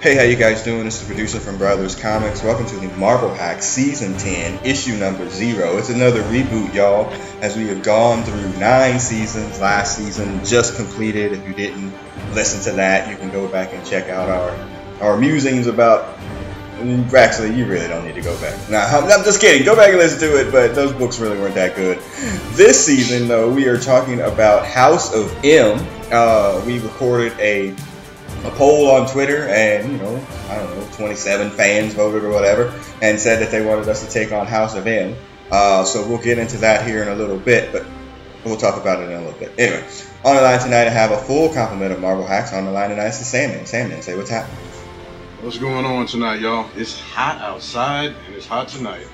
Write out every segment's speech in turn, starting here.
Hey, how you guys doing? It's the producer from Brothers Comics. Welcome to the Marvel Hack Season 10, issue number 0. It's another reboot, y'all, as we have gone through nine seasons. Last season just completed. If you didn't listen to that, you can go back and check out our, our musings about... Actually, you really don't need to go back. Nah, I'm, I'm just kidding. Go back and listen to it, but those books really weren't that good. This season, though, we are talking about House of M. Uh, we recorded a a poll on Twitter, and you know, I don't know, 27 fans voted or whatever, and said that they wanted us to take on House of M. Uh, so we'll get into that here in a little bit, but we'll talk about it in a little bit. Anyway, on the line tonight, I have a full complement of Marvel hacks. On the line tonight is Sandman. Sandman, say what's happening. What's going on tonight, y'all? It's hot outside, and it's hot tonight.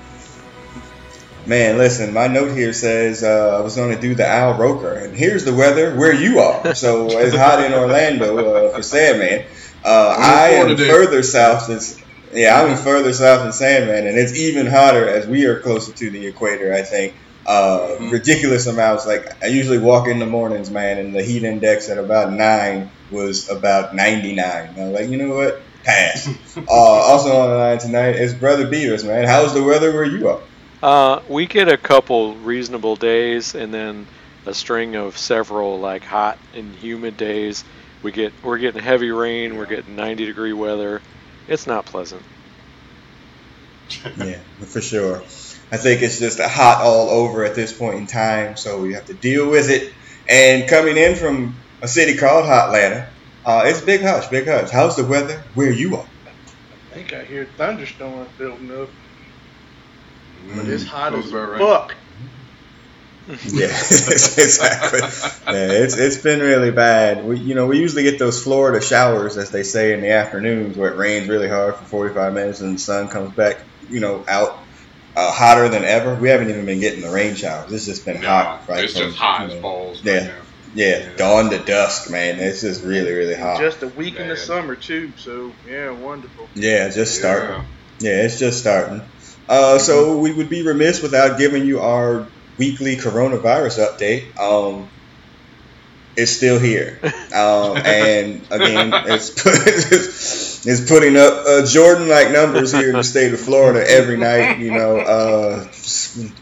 Man, listen, my note here says uh, I was going to do the Al Roker, and here's the weather where you are. So it's hot in Orlando uh, for Sandman. Uh, I am today. further south than yeah, I'm further south than Sandman, and it's even hotter as we are closer to the equator. I think uh, mm-hmm. ridiculous amounts. Like I usually walk in the mornings, man, and the heat index at about nine was about 99. I'm like, you know what? Pass. uh, also on the line tonight is Brother Beavis, man. How's the weather where you are? Uh, we get a couple reasonable days, and then a string of several like hot and humid days. We get we're getting heavy rain. We're getting 90 degree weather. It's not pleasant. yeah, for sure. I think it's just hot all over at this point in time, so you have to deal with it. And coming in from a city called Hotlanta, uh, it's Big Hush. Big Hush. How's the weather where you are? I think I hear thunderstorms building up. But it's mm, hot as right. fuck. yeah, exactly. Yeah, it's it's been really bad. We you know we usually get those Florida showers, as they say, in the afternoons where it rains really hard for 45 minutes and the sun comes back, you know, out uh, hotter than ever. We haven't even been getting the rain showers. It's just been no, hot, right? It's from, just hot you know, as balls. Yeah. Right yeah, yeah, dawn to dusk, man. It's just really, really hot. Just a week in the summer too, so yeah, wonderful. Yeah, just starting. Yeah, yeah it's just starting. Uh, so we would be remiss without giving you our weekly coronavirus update. Um, it's still here, um, and again, it's it's putting up uh, Jordan-like numbers here in the state of Florida every night. You know, uh,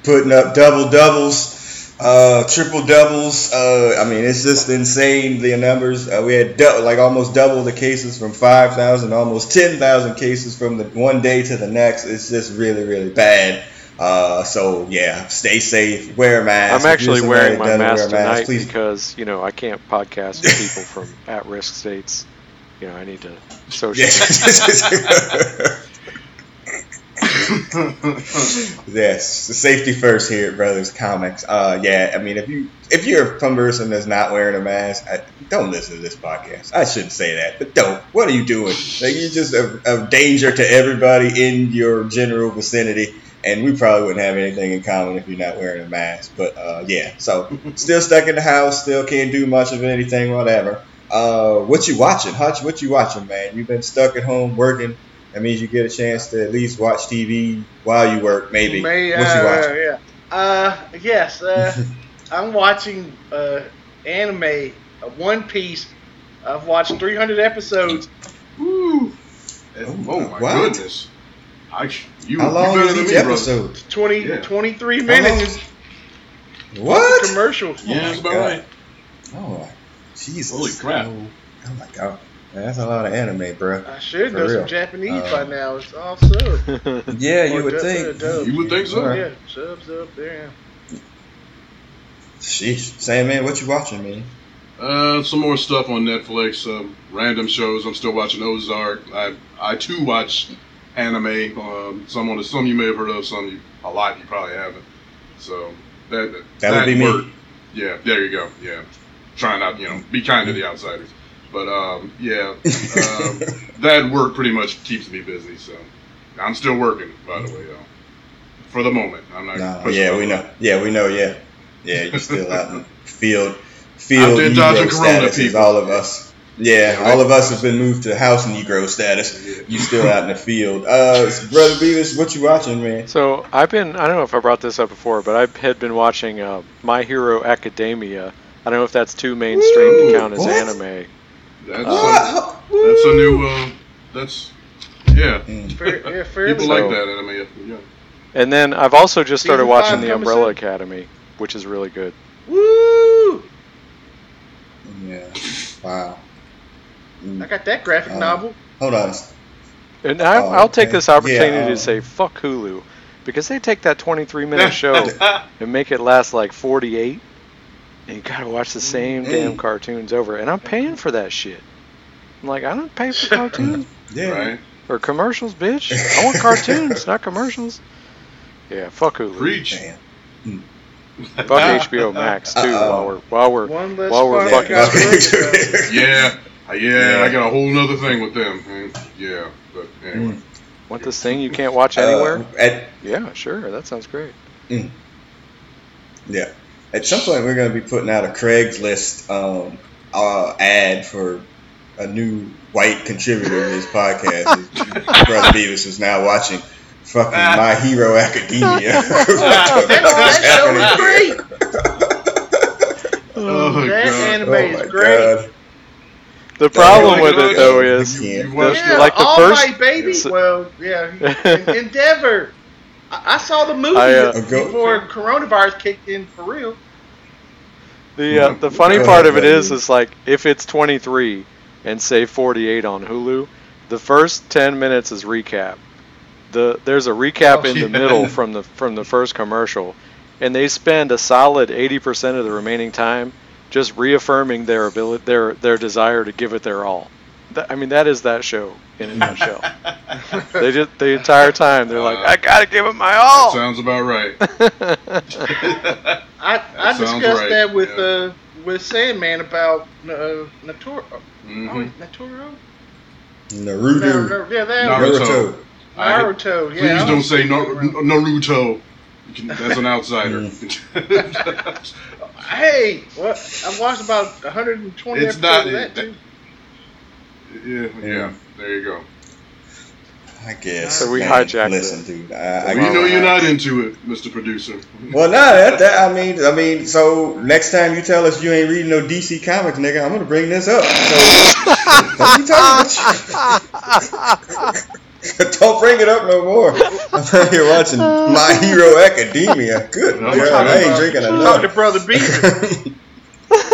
putting up double doubles uh, triple doubles. Uh, I mean, it's just insane the numbers. Uh, we had du- like almost double the cases from 5,000, almost 10,000 cases from the one day to the next. It's just really, really bad. Uh, so yeah, stay safe. Wear a mask. I'm actually wearing my mask tonight mask, because you know I can't podcast with people from at-risk states. You know, I need to social. yes, safety first here at Brothers Comics. Uh, yeah, I mean, if you if you're a person that's not wearing a mask, I, don't listen to this podcast. I shouldn't say that, but don't. What are you doing? Like, you're just a, a danger to everybody in your general vicinity and we probably wouldn't have anything in common if you're not wearing a mask. But uh, yeah, so still stuck in the house, still can't do much of anything, whatever. Uh, what you watching, Hutch? What you watching, man? You've been stuck at home working. That means you get a chance to at least watch TV while you work, maybe. May, uh, what you watching? Yeah. Uh, yes. Uh, I'm watching uh, anime, uh, One Piece. I've watched 300 episodes. Woo! Oh, oh my what? goodness. I, you, How long is each me, episode? 20, yeah. 23 minutes. What? Commercial. Yeah, that's about right. Oh, Jesus. Holy crap. Oh, oh my God. That's a lot of anime, bro. I should know real. some Japanese uh, by now. It's all sub. yeah, you would think. You would think so. Yeah, subs up there. Sheesh. Same man, what you watching, man? Uh, some more stuff on Netflix. Uh, random shows. I'm still watching Ozark. I I too watch anime. Um, some on the, some you may have heard of. Some you, a lot you probably haven't. So that that, that would be work. me. Yeah, there you go. Yeah, trying not you know be kind to the outsiders. But um, yeah, um, that work pretty much keeps me busy. So I'm still working, by the way, y'all. For the moment, I'm not. Nah, yeah, we know. Yeah, we know. Yeah, yeah, you're still out in the field. Field Negro status is all of us. Yeah, all of us have been moved to house Negro status. You still out in the field. Uh, brother Beavis, what you watching, man? So I've been. I don't know if I brought this up before, but I had been watching uh, My Hero Academia. I don't know if that's too mainstream Ooh, to count as what? anime. That's, uh, a, that's a new uh, that's yeah. Mm. Fair, yeah, fairly People So- like that anime. Yeah. And then I've also just started Season watching The Umbrella soon. Academy, which is really good. Woo! Yeah. Wow. Mm. I got that graphic Um, novel. Hold on. And I, Oh, I'll take okay. this opportunity Yeah, um, to say fuck Hulu because they take that 23 minute show and make it last like 48, and you gotta watch the same Mm. damn cartoons over. And I'm paying for that shit. I'm like, I don't pay for cartoons Yeah. right. or commercials, bitch. I want cartoons, not commercials. Yeah, fuck Hulu. Preach. Damn. Fuck HBO Max too. Uh-oh. While we're while we're One while we're fucking I gotta worry about. Yeah. Uh, Yeah, Yeah. I got a whole nother thing with them. Yeah, but anyway. Mm. want this thing you can't watch anywhere. Uh, at, yeah, sure. That sounds great. yeah. At some point, we're going to be putting out a Craigslist um, uh, ad for a new white contributor to this podcast. Brother Beavis is now watching fucking My Hero Academia. That, that show is great. Oh, my that God. anime Oh is my great. God. The problem with it, it though is you, Yeah. you watched Yeah, it. like the All first- Might, baby. Well, yeah, Endeavor. I, I saw the movie I, uh, before coronavirus kicked in for real. The uh, the funny part of it is is like if it's 23 and say 48 on Hulu, the first 10 minutes is recap. The there's a recap Oh, in the yeah. middle from the from the first commercial, and they spend a solid 80% of the remaining time just reaffirming their ability their their desire to give it their all. That, I mean that is that show in a nutshell. they just the entire time they're like Uh, I gotta give it my all. sounds about right. I, I discussed right, that with yeah. uh, with Sandman about uh, Naturo. Mhm. Oh, Naturo? Naruto. No, no, yeah, that Naruto. Naruto. Naruto. Please Yeah, I don't say no, Naruto. That's an outsider. Mm. Hey, what? I've watched about 120 It's episodes not- of that too. Yeah, yeah. There you go. I guess. So we Man, hijacked Listen, dude. I, I we know you're not into it, Mr. Producer. Well, no, that, that I mean, I mean, so next time you tell us you ain't reading no DC comics, nigga, I'm gonna bring this up. So don't be talking about Don't bring it up no more. I'm out here watching My Hero Academia. Good I'm God, I ain't drinking I'm talking to enough. Brother Beavis.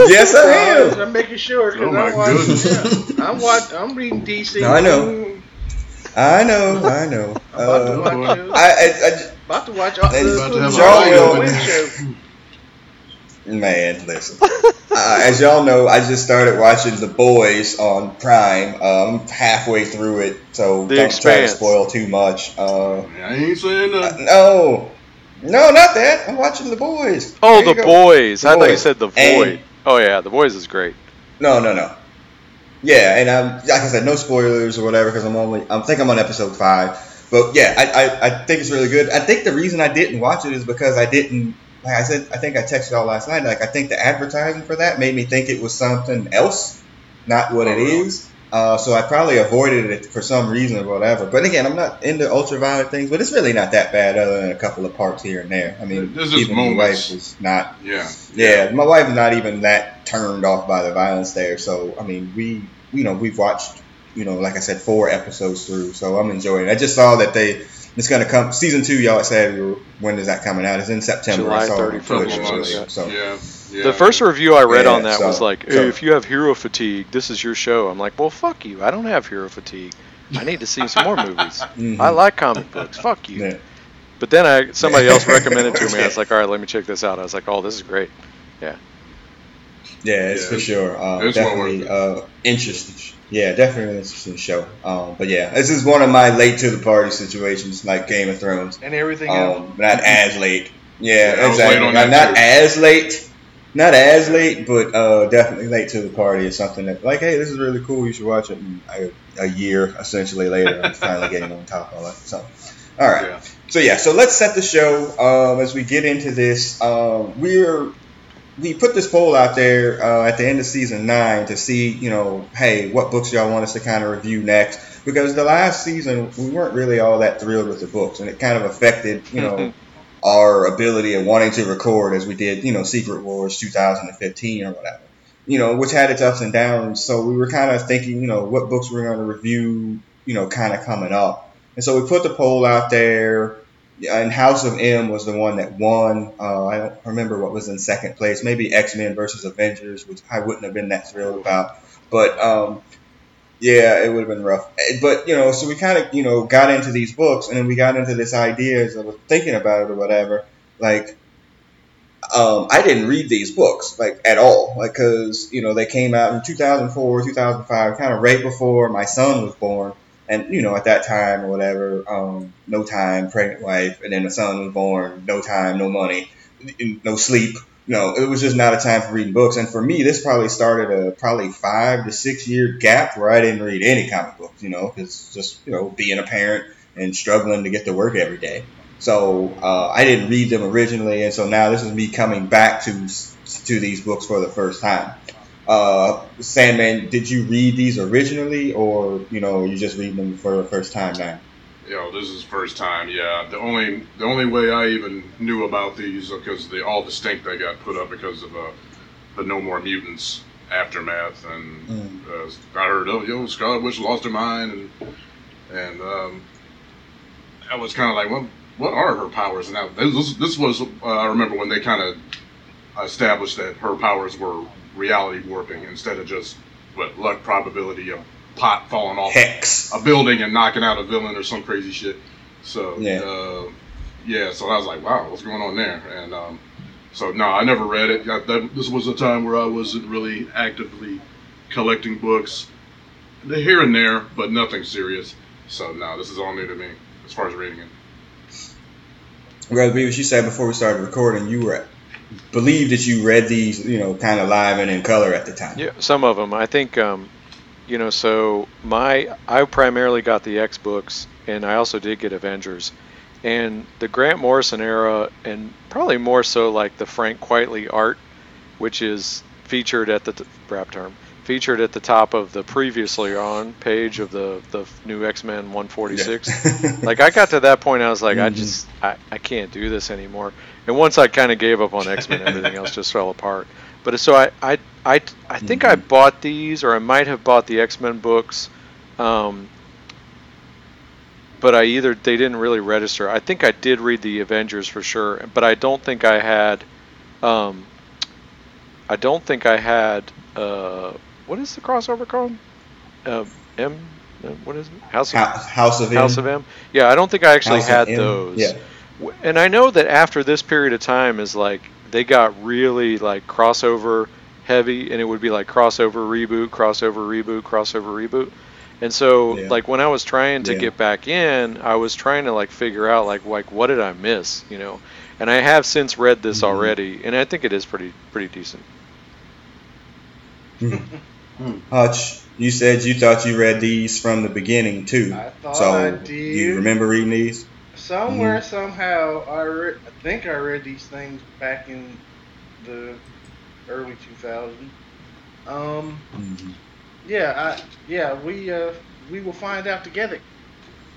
yes, I am. I'm making sure because Oh, my I'm watching. goodness. Yeah, I'm watching. I'm reading DC. No, I know. I know, I know. I'm about to Uh, watch. uh, I, I, I, about to watch. Uh, They the- about to have the a Y'all fight will- over Win there. show. Man, listen. uh, as y'all know, I just started watching The Boys on Prime. Um, halfway through it, so The don't try to spoil too much. Uh, I ain't saying uh, nothing. no, no, not that. I'm watching The Boys. Oh, the go. boys. The I thought you said the And- void. Oh yeah, the boys is great. No, no, no. Yeah, and um, like I said, no spoilers or whatever because I'm only. I think I'm on episode five. But yeah, I, I, I think it's really good. I think the reason I didn't watch it is because I didn't. Like I said, I think I texted y'all last night. Like I think the advertising for that made me think it was something else, not what Oh, it really? is. Uh, so I probably avoided it for some reason or whatever. But again, I'm not into ultraviolet things, but it's really not that bad, other than a couple of parts here and there. I mean, There's even my wife is not Yeah. yeah, my wife's not even that turned off by the violence there. So I mean, we you know we've watched you know like I said four episodes through, so I'm enjoying. it. I just saw that they it's gonna come season two. Y'all said when is that coming out? It's in September. July I saw it 31st Twitter Couple or earlier, something, months. So Yeah. Yeah. The first review I read Yeah, on that so- was like, hey, so- if you have hero fatigue, this is your show. I'm like, well, fuck you. I don't have hero fatigue. I need to see some more movies. mhm. I like comic books. Fuck you. Yeah. But then I somebody else recommended to me. I was like, all right, let me check this out. I was like, oh, this is great. Yeah, Yeah, it's Yeah, for it's- sure. Um, it's definitely uh, interesting. Yeah, definitely an interesting show. Um, but yeah, this is one of my late to the party situations, like Game of Thrones. and everything else. Um, not as late. Yeah, Yeah, I was late exactly. Not, not as late. Not as late, but uh, definitely late to the party is something that, like, hey, this is really cool. You should watch it. And I, a year essentially later, I'm finally getting on top of it. So, all right. Yeah. So yeah, so let's set the show um, as we get into this. Um, we're we put this poll out there uh, at the end of season nine to see, you know, hey, what books y'all want us to kind of review next? Because the last season we weren't really all that thrilled with the books, and it kind of affected, you know, our ability of wanting to record as we did, you know, Secret Wars 2015 or whatever. You know, which had its ups and downs. So we were kind of thinking, you know, what books we're going to review you know, kind of coming up. And so we put the poll out there, and House of M was the one that won. Uh, I don't remember what was in second place. Maybe X Men versus Avengers, which I wouldn't have been that thrilled about. But um, yeah, it would have been rough. Eh, but you know, so we kind of you know got into these books, and then we got into this idea as I was thinking about it or whatever. Like, um, I didn't read these books like at all, like because you know they came out in 2004, 2005, kind of right before my son was born, and you know at that time or whatever, um, no time, pregnant wife, and then the son was born, no time, no money, no sleep no, it was just not a time for reading books. And for me, this probably started a probably five to six year gap where I didn't read any comic books, you know, because just, you know, being a parent and struggling to get to work every day. So uh, I didn't read them originally. And so now this is me coming back to, to these books for the first time. Uh, Sandman, did you read these originally or, you know, you just reading them for the first time now? You know, this is first time. Yeah, the only the only way I even knew about these because they all distinct they got put up because of uh, the No More Mutants aftermath, and mm. uh, I heard oh, know, Scarlet Witch lost her mind, and and um, I was kind of like, well, what are her powers? And now this this was uh, I remember when they kind of established that her powers were reality warping instead of just what luck probability of pot falling off Hex. a building and knocking out a villain or some crazy shit. So yeah, uh, yeah. So I was like, wow, what's going on there? And um, so no, I never read it. I, that, this was a time where I wasn't really actively collecting books, here and there, but nothing serious. So no, this is all new to me as far as reading it. Brother Beavis, you said before we started recording, you were believe that you read these, you know, kind of live and in color at the time. Yeah, some of them. I think um, you know, so my I primarily got the X books, and I also did get Avengers, and the Grant Morrison era, and probably more so like the Frank Quitely art, which is featured at the rap term featured at the top of the previously on page of the the new X Men 146. Yeah. like I got to that point, I was like, mm-hmm. I just I, I can't do this anymore. And once I kind of gave up on X Men, everything else just fell apart. But so I I I, I think mm-hmm. I bought these, or I might have bought the X Men books. Um, but I either they didn't really register. I think I did read the Avengers for sure, but I don't think I had. Um, I don't think I had. Uh, what is the crossover called? Uh, M. What is it? House of House of House M. of M. Yeah, I don't think I actually House had those. Yeah. And I know that after this period of time is like they got really like crossover heavy, and it would be like crossover reboot, crossover reboot, crossover reboot. And so, yeah. like when I was trying to yeah. get back in, I was trying to like figure out like like what did I miss, you know? And I have since read this mm-hmm. already, and I think it is pretty pretty decent. Mm-hmm. Hutch, you said you thought you read these from the beginning too. I thought so I did. You remember reading these? Somewhere, mm-hmm. somehow, I re- I think I read these things back in the early 2000. Um, mm-hmm. yeah, I, yeah, we uh, we will find out together.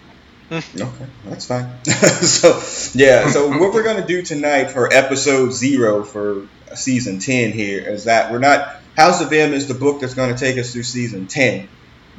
okay, that's fine. so yeah, so what we're gonna do tonight for episode zero for season ten here is that we're not House of M is the book that's gonna take us through season ten.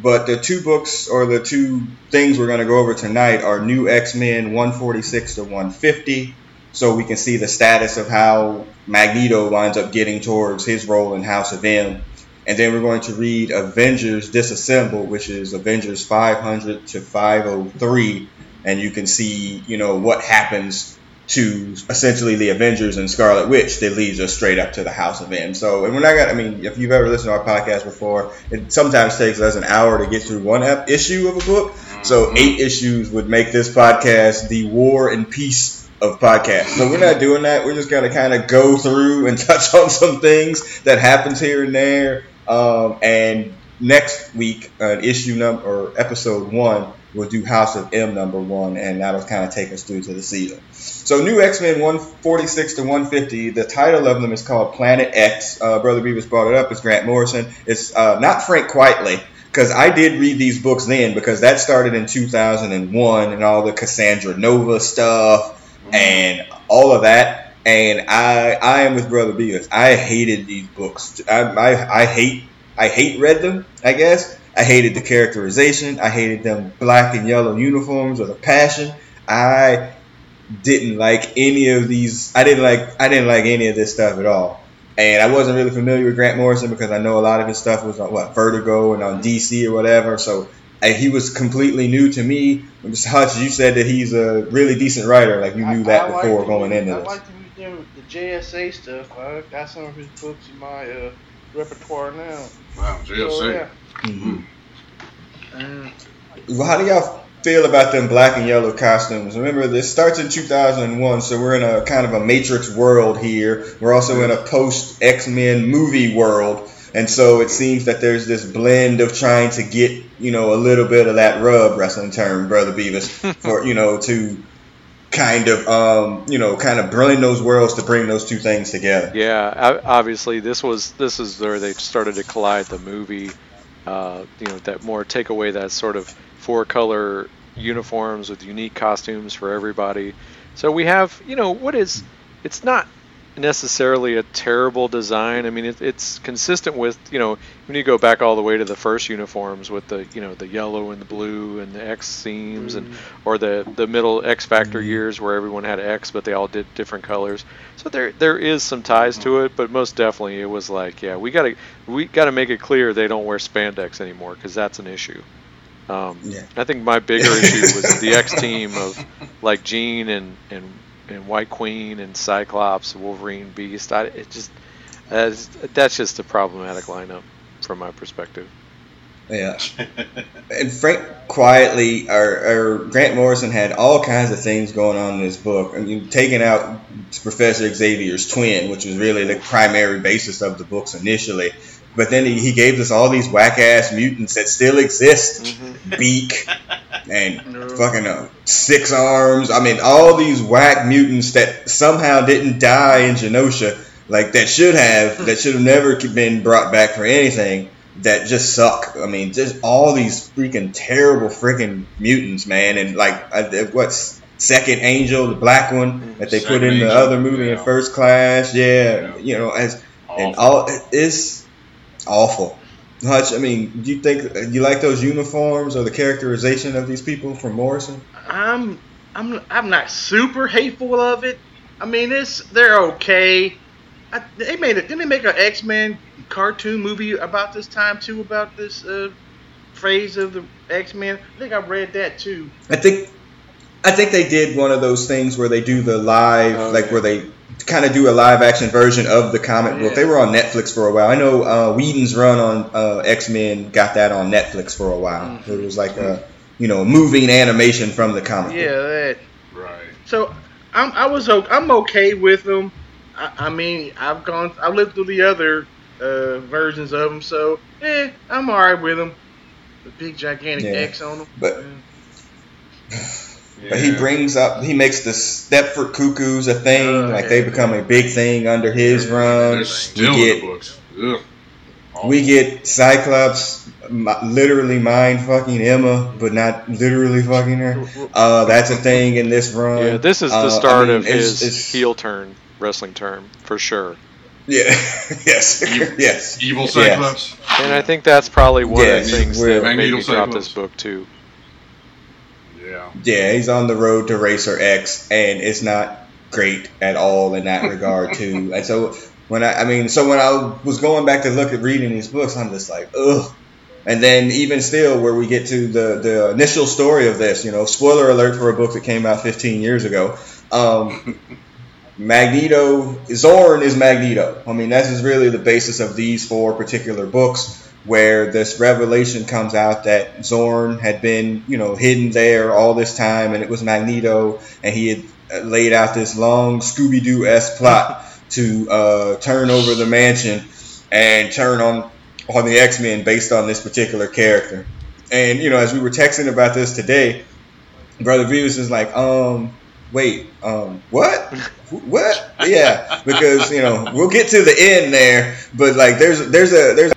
But the two books or the two things we're going to go over tonight are New X Men 146 to 150 so we can see the status of how Magneto winds up getting towards his role in House of M. And then we're going to read Avengers Disassembled, which is Avengers 500 to 503, and you can see, you know, what happens to essentially the Avengers and Scarlet Witch that leads us straight up to the House of M. So, and we're not gonna. I mean, if you've ever listened to our podcast before, it sometimes takes us an hour to get through one issue of a book. So, eight issues would make this podcast the War and Peace of podcasts. So we're not doing that. We're just gonna kind of go through and touch on some things that happens here and there. Um, and next week, uh, issue number or episode one, we'll do House of M number one, and that'll kind of take us through to the season. So new X Men 146 to 150. The title of them is called Planet X. Uh, Brother Beavis brought it up. It's Grant Morrison. It's uh, not Frank Quitely because I did read these books then because that started in 2001 and all the Cassandra Nova stuff and all of that. And I I am with Brother Beavis. I hated these books. I, I, I hate I hate read them. I guess I hated the characterization. I hated them black and yellow uniforms or the passion. I didn't like any of these. I didn't like. I didn't like any of this stuff at all. And I wasn't really familiar with Grant Morrison because I know a lot of his stuff was on what Vertigo and on DC or whatever. So I, he was completely new to me. Hutch, you said that he's a really decent writer. Like you knew I- that I before like going the, into I this. like to read them, the JSA stuff. I got some of his books in my uh, repertoire now. Wow, So, JLC. yeah. Mhm. Mm. Well, how do y'all feel about them black and yellow costumes? Remember, this starts in 2001, so we're in a kind of a Matrix world here. We're also in a post X Men movie world, and so it seems that there's this blend of trying to get you know a little bit of that rub wrestling term, brother Beavis, for you know to kind of um you know kind of blend those worlds to bring those two things together. Yeah, obviously this was this is where they started to collide the movie. Uh, you know that more take away that sort of four color uniforms with unique costumes for everybody. So we have you know what is it's not necessarily a terrible design. I mean it, it's consistent with you know when you go back all the way to the first uniforms with the you know the yellow and the blue and the X seams and or the the middle X Factor years where everyone had X but they all did different colors. So there there is some ties to it, but most definitely it was like yeah we gotta we gotta make it clear they don't wear spandex anymore because that's an issue. Um, Yeah. I think my bigger issue was the X team of like Jean and and and White Queen and Cyclops, Wolverine, Beast. I, it just that's, that's just a problematic lineup from my perspective. Yeah. And Frank Quitely, or, or Grant Morrison had all kinds of things going on in this book. I mean, taking out Professor Xavier's twin, which was really the primary basis of the books initially. But then he, he gave us all these whack ass mutants that still exist. Mm-hmm. Beak and No. fucking uh, six arms. I mean, all these whack mutants that somehow didn't die in Genosha, like that should have, that should have never been brought back for anything. That just suck. I mean, just all these freaking terrible freaking mutants, man. And like, uh, what's Second Angel, the black one that they put Second in the Angel, other movie in. First Class, yeah, Yeah. you know, as and all it's awful. Hutch, I mean, do you think you like those uniforms or the characterization of these people from Morrison? I'm I'm I'm not super hateful of it. I mean, it's they're okay. I, they made it. Didn't they make an X Men cartoon movie about this time too? About this uh, phrase of the X Men. I think I read that too. I think, I think they did one of those things where they do the live, Oh, like where they kind of do a live action version of the comic book. Yeah. They were on Netflix for a while. I know uh, Whedon's run on uh, X Men got that on Netflix for a while. Mhm. It was like a you know moving animation from the comic book. Yeah, that. Right. So I'm I was o- I'm okay with them. I, I mean, I've gone I've lived through the other uh, versions of them, so eh, I'm alright with them. The big gigantic Yeah. X on them. But- But he brings up, he makes the Stepford Cuckoos a thing. Oh, like they become a big thing under his run. Still we in get the books. Ugh. we get Cyclops literally mind fucking Emma, but not literally fucking her. Uh, that's a thing in this run. Yeah, this is the Uh, I start mean, of it's- his it's- heel turn wrestling term for sure. Yeah. yes. yes. Evil Cyclops. And I think that's probably one Yeah, of the things we're- that made Magneto me drop this book too. Yeah. He's on the road to Racer X, and it's not great at all in that regard too. And so when I, I mean, so when I was going back to look at reading these books, I'm just like, ugh. And then even still, where we get to the the initial story of this, you know, spoiler alert for a book that came out 15 years ago. Um, Magneto, Xorn is Magneto. I mean, that is really the basis of these four particular books, where this revelation comes out that Xorn had been, you know, hidden there all this time, and it was Magneto, and he had uh, laid out this long Scooby Doo esque plot to uh, turn over the mansion and turn on on the X Men based on this particular character. And you know, as we were texting about this today, Brother Views is like, um, wait, um, what? What? Yeah, because you know we'll get to the end there, but like there's there's a there's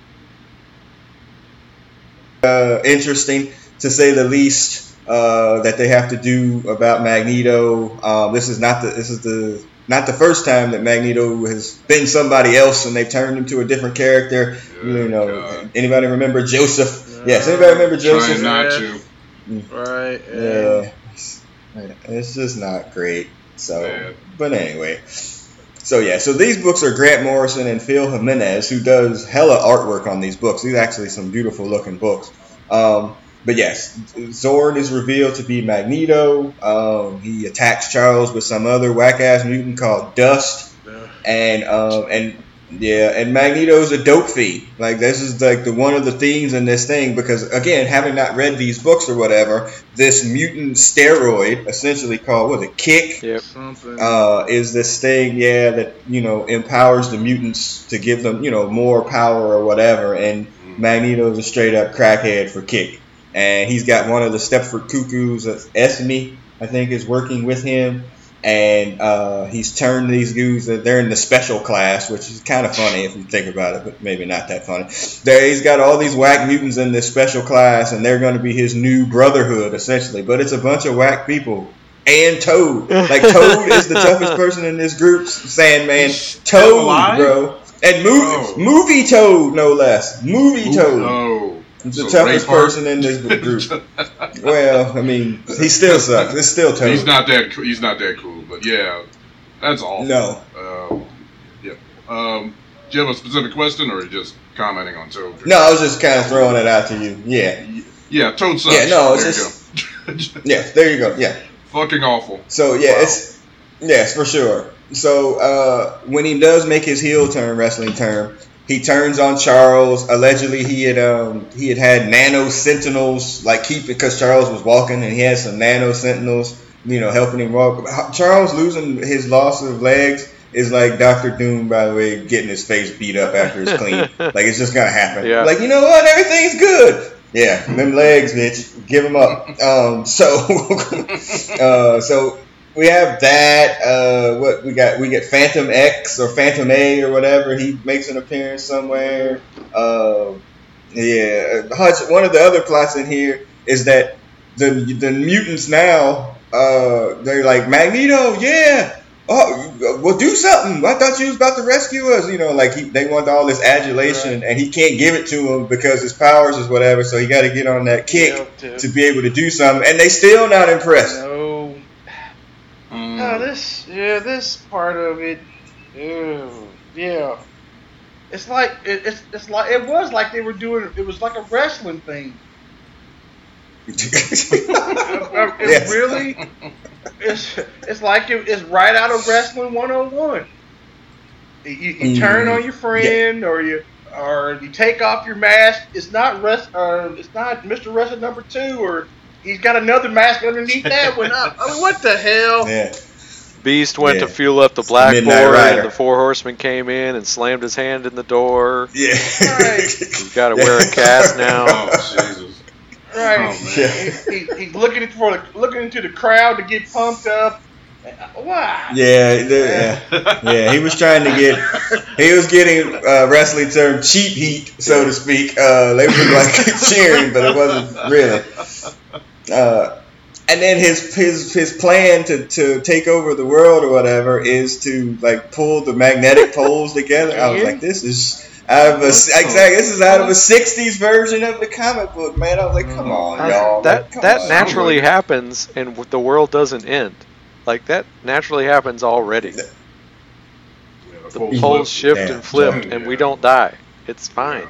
uh, interesting to say the least uh, that they have to do about Magneto. Um, this is not the this is the not the first time that Magneto has been somebody else and they've turned him to a different character. you know, God. anybody remember Joseph? Yes, anybody remember Trying Joseph? not to. Right. Yeah, it's just not great. So, Bad. but anyway, so yeah, so these books are Grant Morrison and Phil Jimenez, who does hella artwork on these books. These are actually some beautiful looking books. Um, but yes, Xorn is revealed to be Magneto. Um, he attacks Charles with some other whack ass mutant called Dust, and um, and yeah, and Magneto's a dope fiend. Like this is like the one of the themes in this thing because again, having not read these books or whatever, this mutant steroid, essentially called what was it, Kick, Yep. Uh, is this thing, yeah, that you know empowers the mutants to give them, you know, more power or whatever. And Magneto's a straight up crackhead for Kick, and he's got one of the Stepford Cuckoos, Esme, I think, is working with him. And uh, he's turned these goons. They're in the special class, which is kind of funny if you think about it, but maybe not that funny. There, he's got all these whack mutants in this special class, and they're going to be his new brotherhood, essentially. But it's a bunch of whack people and Toad. Like Toad is the toughest person in this group. Sandman, He's Toad, bro, and movie Oh. movie Toad, no less. Movie Toad. Oh. He's the So toughest person in this group. well, I mean, he still sucks. It's still Toad. He's not that. He's not that cool. But yeah, that's awful. No. Um, yeah. Um, do you have a specific question, or are you just commenting on Toad? No, I was just kind of throwing it out to you. Yeah, Yeah, Toad sucks. Yeah, no, it's there you go. yeah. There you go. Yeah. Fucking awful. So yeah, Wow. it's yes for sure. So uh, when he does make his heel turn wrestling turn, he turns on Charles. Allegedly, he had um, he had had nano sentinels like keep it because Charles was walking and he had some nano sentinels, you know, helping him walk. Charles losing his loss of legs is like Doctor Doom, by the way, getting his face beat up after it's clean. like it's just gonna happen. Yeah. Like you know what, everything's good. Yeah, them legs, bitch, give them up. Um, so, uh, so we have that. Uh, what we got? We get Fantomex or Phantom A or whatever. He makes an appearance somewhere. Uh, yeah, Hutch. One of the other plots in here is that the the mutants now uh, they're like Magneto. Yeah. Oh, well, do something. I thought you was about to rescue us. You know, like he, they want all this adulation, and he can't give it to him because his powers is whatever. So he got to get on that kick to be able to do something, and they still not impressed. No. Mm. Oh, this, yeah, this part of it, ew, yeah. It's like it, it's it's like it was like they were doing. It was like a wrestling thing. It Yes. really, it's it's like it, it's right out of wrestling 101. You, you turn Mhm. on your friend, or you or you take off your mask. It's not rest. Uh, it's not Mr. Wrestler number two, or he's got another mask underneath that one. I, I mean, what the hell? yeah. Beast went Yeah. to fuel up the blackboard, Midnight Rider. and the four horsemen came in and slammed his hand in the door. Yeah. Right. He's got to wear a cast now. Oh Jesus. Right. Oh, man. He, he, he's looking for the, looking into the crowd to get pumped up. Why? Yeah, yeah, yeah. He was trying to get, he was getting uh, wrestling term cheap heat, so to speak. Uh, they were like cheering, but it wasn't really. Uh, and then his his his plan to, to take over the world or whatever is to like pull the magnetic poles together. I was like, this is out of a exactly. This is out of a '60s version of the comic book, man. I was like, come mm. on, y'all. that Like, that on. naturally happens, and the world doesn't end. Like that naturally happens already. Yeah, The poles flip. shift Yeah. and flip, Yeah. and we don't die. It's fine.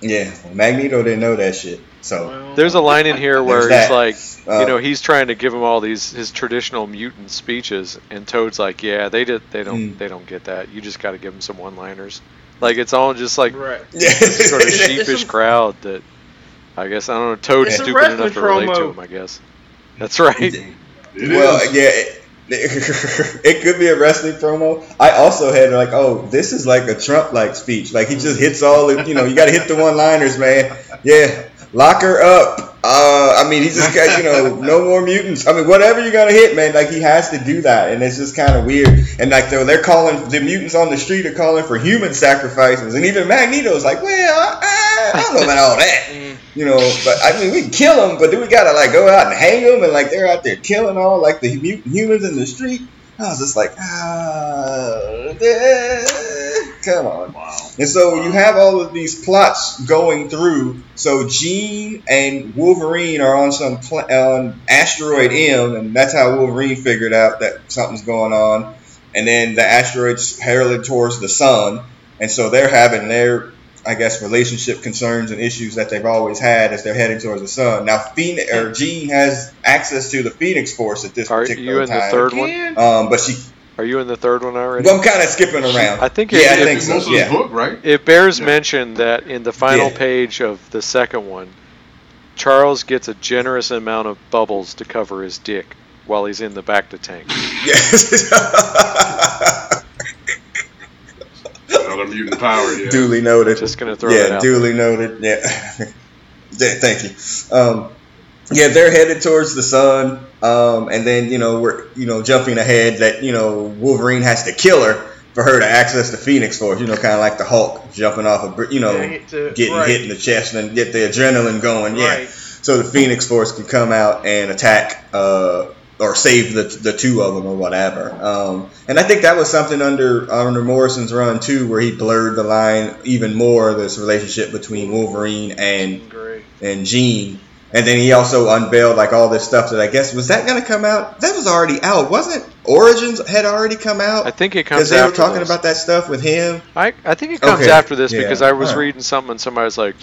Yeah, Magneto didn't know that shit. So There's a line in here where he's that. like, uh, you know, he's trying to give him all these his traditional mutant speeches, and Toad's like, yeah, they did, they don't, Mm. they don't get that. You just got to give them some one-liners. Like it's all just like right. yeah, sort of sheepish a- crowd that I guess I don't know. Toad's It's stupid enough to relate to promo. him. I guess that's right. It well, is. yeah, it, it could be a wrestling promo. I also had like, oh, this is like a Trump-like speech. Like he just hits all the, you know, you got to hit the one-liners, man. Yeah, lock her up. Uh, I mean, he just got, you know, no more mutants. I mean, whatever you're gonna hit, man, like he has to do that, and it's just kind of weird. And like, though they're calling the mutants on the street are calling for human sacrifices, and even Magneto's like, well, I, I don't know about all that. Mm. You know, but I mean, we can kill them, but do we gotta like go out and hang them and like they're out there killing all like the mutant humans in the street? I was just like, ah, Come on. Wow. And so you have all of these plots going through. So Jean and Wolverine are on some pl- on asteroid M, and that's how Wolverine figured out that something's going on. And then the asteroid's heralded towards the sun, and so they're having their, I guess, relationship concerns and issues that they've always had as they're heading towards the sun. Now, Phoenix or Jean has access to the Phoenix Force at this Are particular you in the time. third one? Um, but she, Are you in the third one already? well, I'm kind of skipping around. I think yeah, it- I it- think so. Most of Yeah. book, right? It bears mention that in the final Yeah. page of the second one, Charles gets a generous amount of bubbles to cover his dick while he's in the back to tank. Yes. Another mutant power. Yeah. Duly noted. Just gonna throw that yeah, out duly noted. Yeah. yeah, thank you. Um, yeah, they're headed towards the sun, um, and then you know we're you know jumping ahead that you know Wolverine has to kill her for her to access the Phoenix Force. You know, kind of like the Hulk jumping off a you know Yeah, hit to- getting right. hit in the chest and get the adrenaline going. Yeah, Right. so the Phoenix Force can come out and attack uh, or save the, the two of them or whatever. Um, and I think that was something under under Morrison's run too, where he blurred the line even more. This relationship between Wolverine and and Jean. And then he also unveiled like all this stuff that I guess was that going to come out? That was already out, wasn't? Origins had already come out I think it comes because they were talking this. about that stuff with him. I, I think it comes Okay, after this yeah, because I was alright. reading something and somebody was like,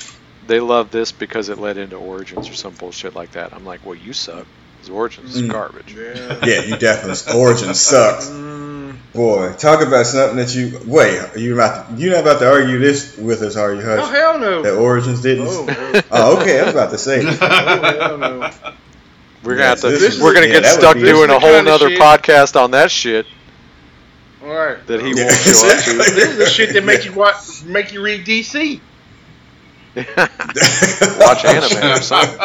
they love this because it led into Origins or some bullshit like that. I'm like, well, you suck. 'Cause Origins is Mm. garbage. Yeah. Yeah, you definitely Origins sucks. Mm, Boy, talk about something that you wait. Are you about to, you're not about to argue this with us, are you, oh Hush? hell no. that Origins didn't. Oh. Oh, okay. I was about to say. oh hell no. We're gonna have to. is- we're gonna yeah, get that stuck doing a whole kinda nother podcast on that shit All right. that he Yeah, won't show up to. This is the shit that make you watch, make you read DC. Watch anime or something.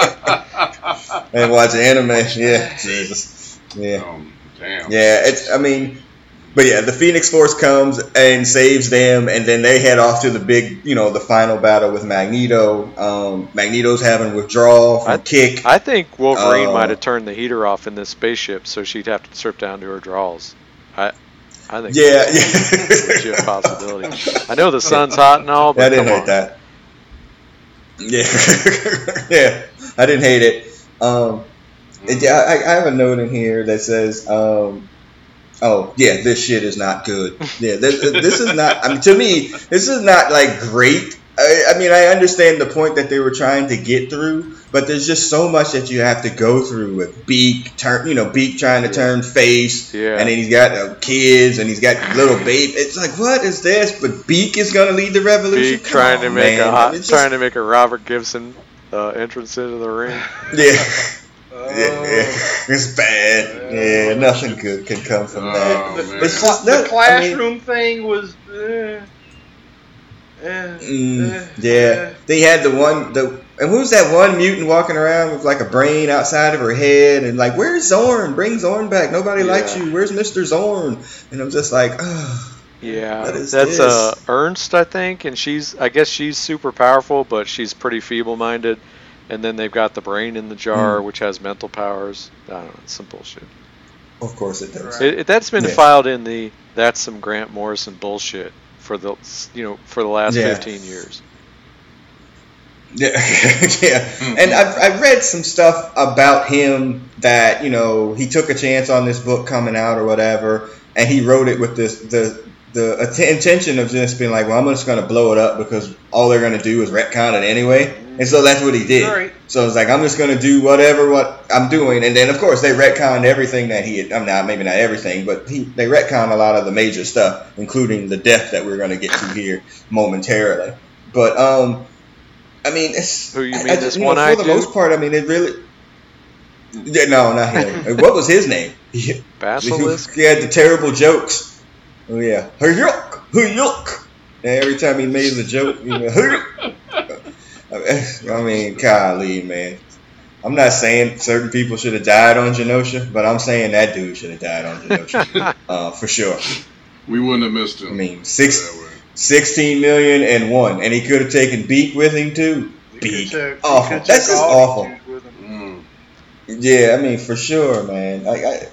and watch anime. Yeah, Jesus. Yeah. Um, damn. Yeah, it's. I mean, but yeah, the Phoenix Force comes and saves them, and then they head off to the big, you know, the final battle with Magneto. Um, Magneto's having withdrawal from I- Kick. I think Wolverine Uh, might have turned the heater off in this spaceship, so she'd have to strip down to her drawers. I, I think yeah, that's a yeah. legit possibility. I know the sun's hot and all, but I but didn't come hate on. that. Yeah, yeah, I didn't hate it. Um, yeah, I, I have a note in here that says, um, "Oh, yeah, this shit is not good. Yeah, this, this is not. I mean, to me, this is not like great. I, I mean, I understand the point that they were trying to get through, but there's just so much that you have to go through with Beak turn, you know, Beak trying to turn face, Yeah. and then he's got uh, kids and he's got little baby. It's like, what is this? But Beak is gonna lead the revolution. Be Come trying on, to make man. a hot, just- trying to make a Robert Gibson uh, entrance into the ring. Yeah. Oh. Yeah, yeah, it's bad. Yeah, nothing good can come from Oh, that. The, man. the, It's just the that- I classroom thing was. Uh, uh, Mm, uh, yeah, they had the one. The and who's that one mutant walking around with like a brain outside of her head and like, where's Xorn? Bring Xorn back. Nobody likes you. Where's Mister Xorn? And I'm just like, oh, Yeah, What is that's this? uh, Ernst, I think, and she's, I guess she's super powerful, but she's pretty feeble-minded. And then they've got the brain in the jar, which has mental powers. I don't know, it's some bullshit. of course it does. It, it, that's been Yeah. filed in the that's some Grant Morrison bullshit for the you know for the last Yeah. 15 years. Yeah, yeah. And I've, I've read some stuff about him that you know he took a chance on this book coming out or whatever, and he wrote it with this the the intention of just being like, well, I'm just going to blow it up because all they're going to do is retcon it anyway, and so that's what he did. Right. So it's like I'm just going to do whatever what I'm doing, and then of course they retconned everything that he had. I'm not maybe not everything, but he they retconned a lot of the major stuff, including the death that we're going to get to here momentarily. But um. I mean, it's Who you mean, I- this you know, one-eyed For the most part, I mean, it really. Yeah, no, not him. what was his name? He, Basilisk. he had the terrible jokes. Oh yeah, hey yuck, hey yuck. And every time he made the joke, you know, hey. I mean, golly, man. I'm not saying certain people should have died on Genosha, but I'm saying that dude should have died on Genosha, uh, for sure. We wouldn't have missed him. I mean, six, that way. 16 million and one, and he could have taken Beak with him too. he Beak, took- awful. That's just awful. these dudes with him. Mm. Yeah, I mean, for sure, man. Like, I,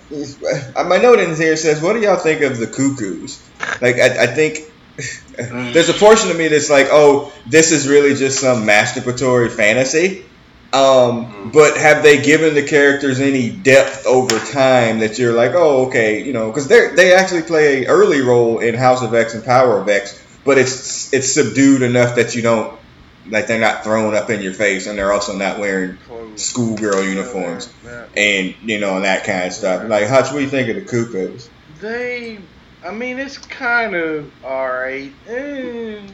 uh, my note in here says, "What do y'all think of the Cuckoos?" Like, I, I think there's a portion of me that's like, oh, this is really just some masturbatory fantasy. Um, but have they given the characters any depth over time that you're like, oh, okay, you know, because they they actually play a early role in House of X and Power of X, but it's it's subdued enough that you don't like they're not thrown up in your face, and they're also not wearing schoolgirl uniforms Yeah. and you know and that kind of stuff. Like, Hutch, what do you think of the Cuckoos? They, I mean, it's kind of alright. Eh,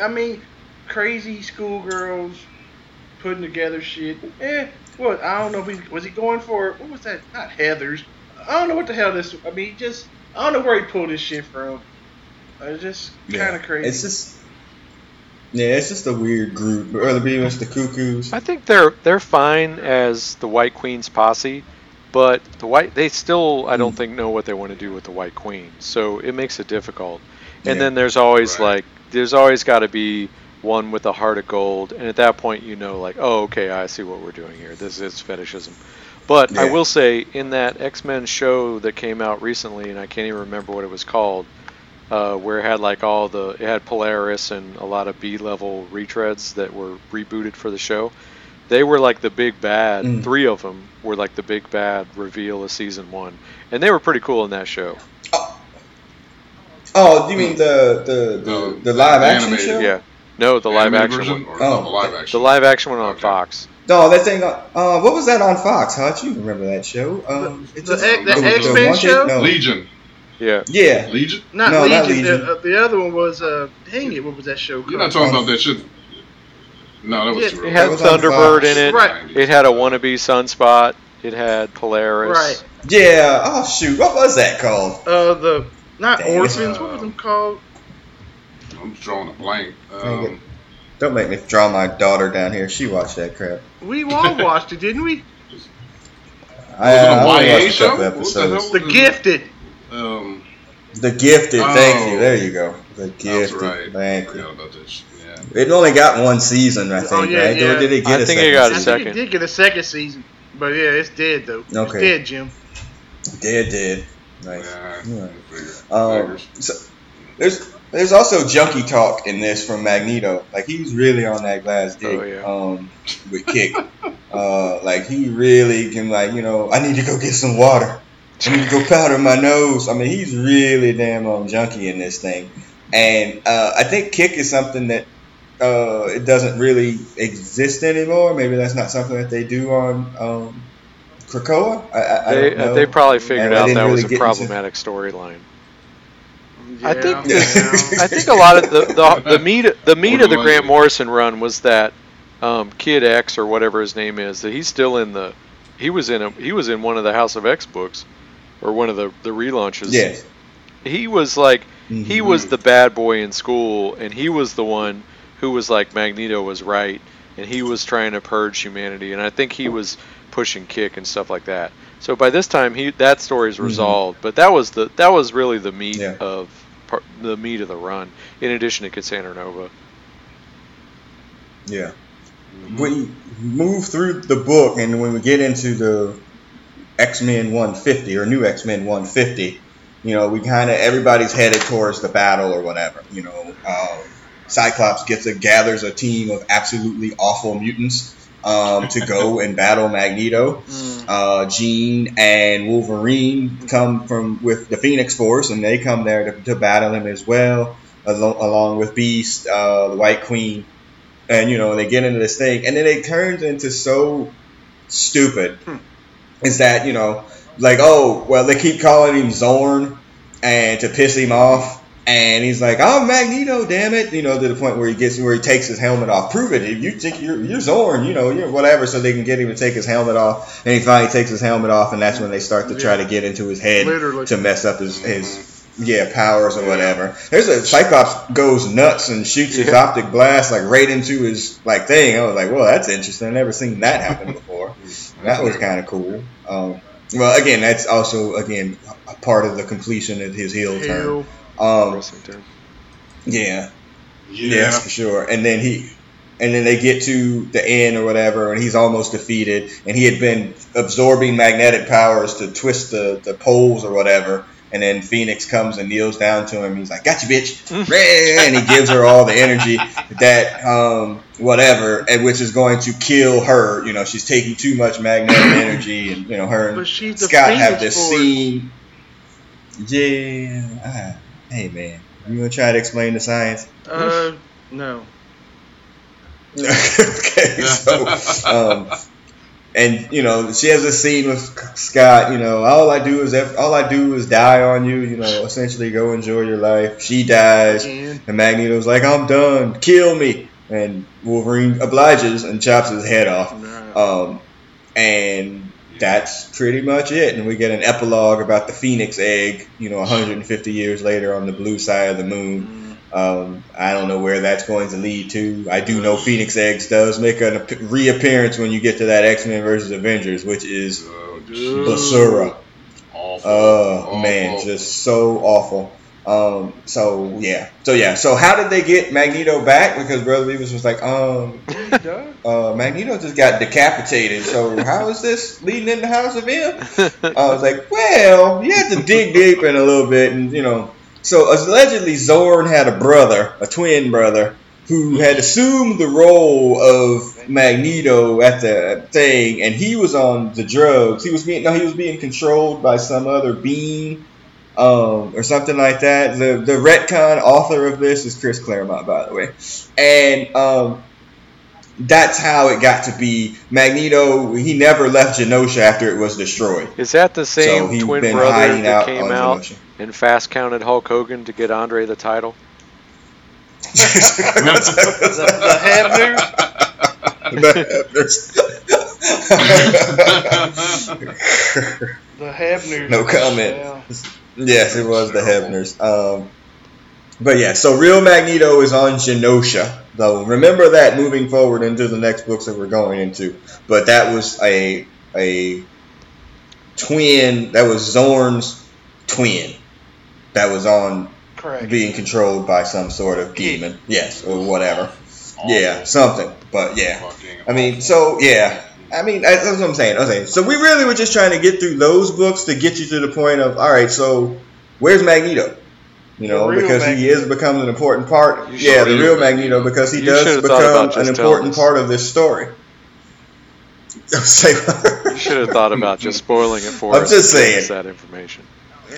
I mean, crazy schoolgirls putting together shit. Eh, what? I don't know if he was he going for what was that? Not Heather's. I don't know what the hell this. I mean, just I don't know where he pulled this shit from. It's just kind of crazy. It's just. Yeah, it's just a weird group. Or the Beavers, the Cuckoos. I think they're they're fine as the White Queen's posse, but the white they still I don't Mm. think know what they want to do with the White Queen, so it makes it difficult. Yeah. And then there's always Right. like there's always got to be one with a heart of gold, and at that point you know like oh okay I see what we're doing here. This is fetishism. But I will say in that X Men show that came out recently, and I can't even remember what it was called, uh, where it had like all the it had Polaris and a lot of B level retreads that were rebooted for the show. They were like the big bad. Mm. Three of them were like the big bad reveal of season one, and they were pretty cool in that show. Oh, you mean the the the, No, the live action show? Yeah, no, the live action one. or Oh. the live action? The live action one on Okay. Fox. No, that thing. Uh, uh, what was that on Fox? Hutch, you remember that show? Um, the, it the, just- X- the the- the X-Men show? No. Legion. Yeah, Yeah. Legion. Not No, not Legion. Legion. The, uh, the other one was uh, dang it, what was that show called? You're not talking about that shit. No, that was Yeah. it had was Thunderbird in it. Right. It had a wannabe Sunspot. It had Polaris. Right. Yeah. Oh shoot, what was that called? Uh, the not Dang it. orphans. What was them called? I'm just drawing a blank. Um, Don't make me draw my daughter down here. She watched that crap. We all watched it, didn't we? I, Was it a I only YA show? couple the episodes. hell? The Gifted. Um, The Gifted. Thank you. Oh. There you go. The that's Gifted. right. Thank I you. about this. Yeah. It only got one season, I think. Oh, yeah, right? yeah. Or did it get I a think second it got a I season? think it did get a second season, but yeah, it's dead though. Okay. It's dead, Jim. Dead, dead. Nice. Yeah. Yeah. Um, so, there's there's also junkie talk in this from Magneto. Like he's really on that glass dick Oh, yeah. um, with Kick. uh, like he really can like you know I need to go get some water. I need to go powder my nose. I mean he's really damn on junkie in this thing, and uh, I think Kick is something that uh, it doesn't really exist anymore. Maybe that's not something that they do on um, Krakoa. I, I, I They, uh, they probably figured And out that really was a get into- problematic storyline. I think Yeah, the- I think a lot of the the, the meat the meat of the Grant Morrison run was that um, Kid X or whatever his name is that he's still in the he was in a he was in one of the House of X books or one of the the relaunches. Yes. He was like he Mhm. was the bad boy in school and he was the one who was like Magneto was right and he was trying to purge humanity and I think he was pushing kick and stuff like that. So by this time he that story's Mhm. resolved, but that was the that was really the meat Yeah. of the meat of the run in addition to Cassandra Nova. Yeah. We move through the book, and when we get into the X Men 150 or New X Men 150, you know, we kind of everybody's headed towards the battle or whatever. You know, um, Cyclops gets a gathers a team of absolutely awful mutants um, to go and battle Magneto. Mm. Uh, Jean and Wolverine come from with the Phoenix Force, and they come there to, to battle him as well, along, along with Beast, uh, the White Queen, and you know they get into this thing, and then it turns into so stupid. Hmm. Is that you know like oh well they keep calling him Xorn, and to piss him off. And he's like, "I'm Magneto, damn it!" You know, to the point where he gets where he takes his helmet off. Prove it. If you think you're, you're Xorn, you know, you're whatever, so they can get him to take his helmet off. And he finally takes his helmet off, and that's when they start to try to get into his head Literally. to mess up his, his yeah powers or whatever. There's a Cyclops goes nuts and shoots his optic blast like right into his like thing. I was like, well, that's interesting. I've never seen that happen before. that was kind of cool. Um, well, again, that's also again a part of the completion of his heel turn. Um, yeah, Yeah. Yes, for sure. And then he, and then they get to the end or whatever, and he's almost defeated. And he had been absorbing magnetic powers to twist the, the poles or whatever. And then Phoenix comes and kneels down to him. He's like, "Got you, bitch!" and he gives her all the energy that um, whatever, and which is going to kill her. You know, she's taking too much magnetic energy, and you know, her and she's the Scott Phoenix have this Force. scene. Yeah. ah, hey man, you gonna try to explain the science? Uh, no. okay, so um, and you know she has a scene with Scott. You know, all I do is all I do is die on you. You know, essentially go enjoy your life. She dies, And and Magneto's like, I'm done, kill me, and Wolverine obliges and chops his head off. Right. Um, and that's pretty much it. And we get an epilogue about the Phoenix egg. You know, 150 years later on the blue side of the moon. Mm. Um, I don't know where that's going to lead to. I do know Phoenix Eggs does make a reappearance when you get to that X Men versus Avengers, which is Oh, Basura. Awful. Oh Awful. man, just so awful. Um, so yeah, so yeah, so how did they get Magneto back? Because Brother Beavis was like, um, uh, Magneto just got decapitated. So how is this leading into House of M? I was like, well, you have to dig deep in a little bit, and you know. So allegedly, Xorn had a brother, a twin brother, who had assumed the role of Magneto at the thing, and he was on the drugs. He was being no, he was being controlled by some other being, um, or something like that. The the retcon author of this is Chris Claremont, by the way, and um, that's how it got to be. Magneto, he never left Genosha after it was destroyed. Is that the So same he's twin been brother hiding that out came out Genosha. And fast counted Hulk Hogan to get Andre the title? The, the Hebner? The Hebner. No comment. Yeah. yes, it was the Hebners. Um, but yeah, so real Magneto is on Genosha, though. Remember that moving forward into the next books that we're going into. But that was a a twin. That was Xorn's twin. That was on Correct. being controlled by some sort of demon. Yes, or whatever. Yeah, something. But yeah. I mean, so yeah. I mean, that's what I'm saying. I'm saying. So we really were just trying to get through those books to get you to the point of, all right, so where's Magneto? You know, because he is becoming an important part. Yeah, the real Magneto. Magneto because he You does should've thought about become an important us. part of this story. Say You should have thought about just spoiling it for us. I'm us. just giving us saying. that information.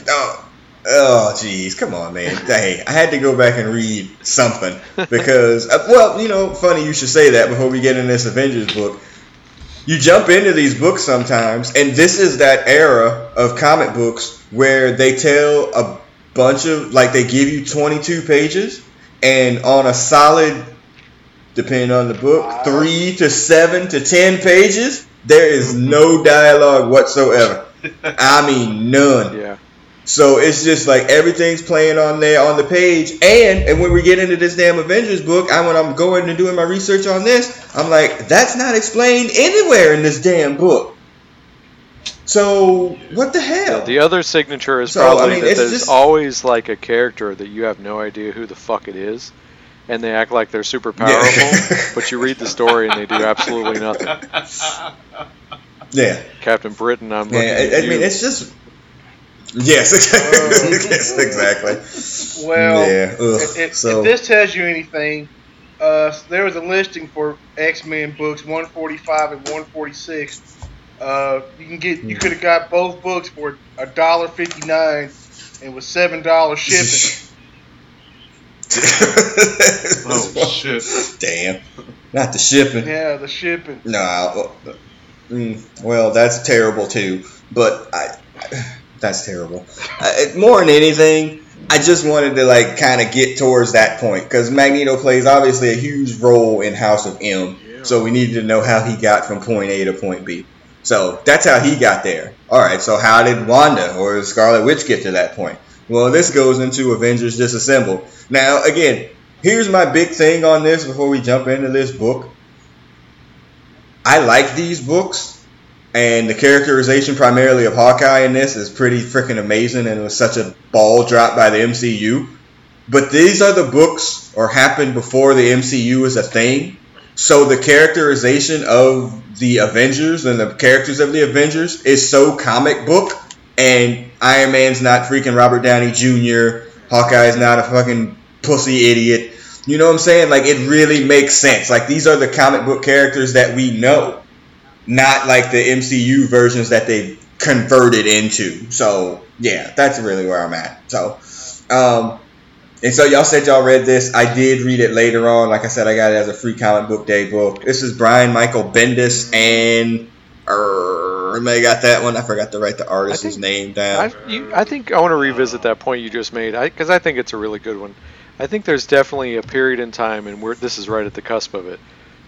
Oh, oh, jeez, come on, man. Hey, I had to go back and read something because, uh, well, you know, funny you should say that before we get in this Avengers book. You jump into these books sometimes, and this is that era of comic books where they tell a bunch of, like, they give you 22 pages, and on a solid, depending on the book, three to seven to ten pages, there is no dialogue whatsoever. I mean, none. Yeah. So it's just like everything's playing on there on the page, and and when we get into this damn Avengers book, I when I'm going and doing my research on this, I'm like, that's not explained anywhere in this damn book. So what the hell? The other signature is So, I probably mean, that there's just- always like a character that you have no idea who the fuck it is, and they act like they're super Yeah. powerful, but you read the story and they do absolutely nothing. yeah, Captain Britain, I'm yeah. at I, I mean, it's just yes, exactly. Yes, exactly. Well, yeah. Ugh. if, if, so if this tells you anything, uh, there was a listing for X Men books 145 and 146. Uh, you can get you Hmm. could have got both books for a dollar fifty nine, and with seven dollars shipping. Oh shit. Damn. Not the shipping. yeah, the shipping. No, I'll- mm, well, that's terrible too. But I, that's terrible. Uh, I, more than anything, I just wanted to like kind of get towards that point because Magneto plays obviously a huge role in House of M. Yeah. So we needed to know how he got from point A to point B. So that's how he got there. All right. So how did Wanda or Scarlet Witch get to that point? Well, this goes into Avengers Disassemble. Now, again, here's my big thing on this before we jump into this book. I like these books, and the characterization primarily of Hawkeye in this is pretty freaking amazing, and it was such a ball drop by the MCU. But these are the books, or happened before the MCU was a thing. So the characterization of the Avengers and the characters of the Avengers is so comic book and Iron Man's not freaking Robert Downey Jr. Hawkeye's not a fucking pussy idiot. You know what I'm saying? Like it really makes sense. Like these are the comic book characters that we know, not like the MCU versions that they converted into. So yeah, that's really where I'm at. So, um, and so y'all said y'all read this. I did read it later on. Like I said, I got it as a free comic book day book. This is Brian Michael Bendis and er, I got that one. I forgot to write the artist's think- name down. I, you, I think I want to revisit that point you just made because I, think it's a really good one. I think there's definitely a period in time, and we're, this is right at the cusp of it,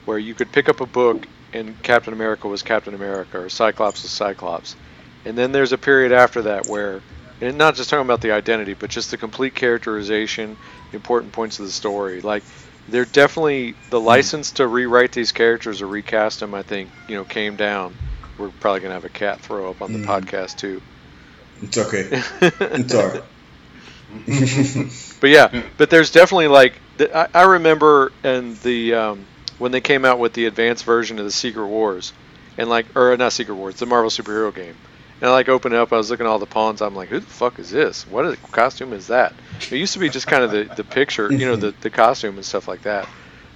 where you could pick up a book and Captain America was Captain America or Cyclops was Cyclops, and then there's a period after that where, and not just talking about the identity, but just the complete characterization, important points of the story. Like, they're definitely the license to rewrite these characters or recast them. I think you know came down. We're probably gonna have a cat throw up on the Mhm. podcast too. It's okay. It's alright. But yeah, but there's definitely like I, I remember in the um, when they came out with the advanced version of the Secret Wars, and like or not Secret Wars, the Marvel superhero game. And I like opened it up, I was looking at all the pawns. I'm like, who the fuck is this? What is, costume is that? It used to be just kind of the, the picture, you know, the, the costume and stuff like that.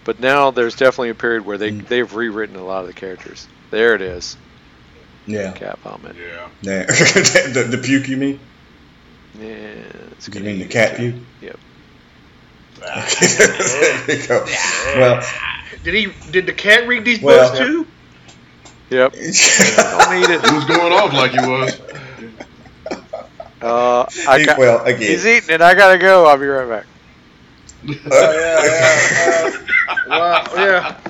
But now there's definitely a period where they Mm. they've rewritten a lot of the characters. There it is, yeah. cat vomit. Yeah. Yeah. the, the puke you mean? Yeah, it's You gonna mean the cat puke? Yep. there you go. Well, Did he? Did the cat read these Well- books too? Yep. Don't eat it. He was going off like he was. Uh, I He- got, well, again. he's eating it. I gotta go. I'll be right back. Oh yeah, yeah. Uh, wow, yeah,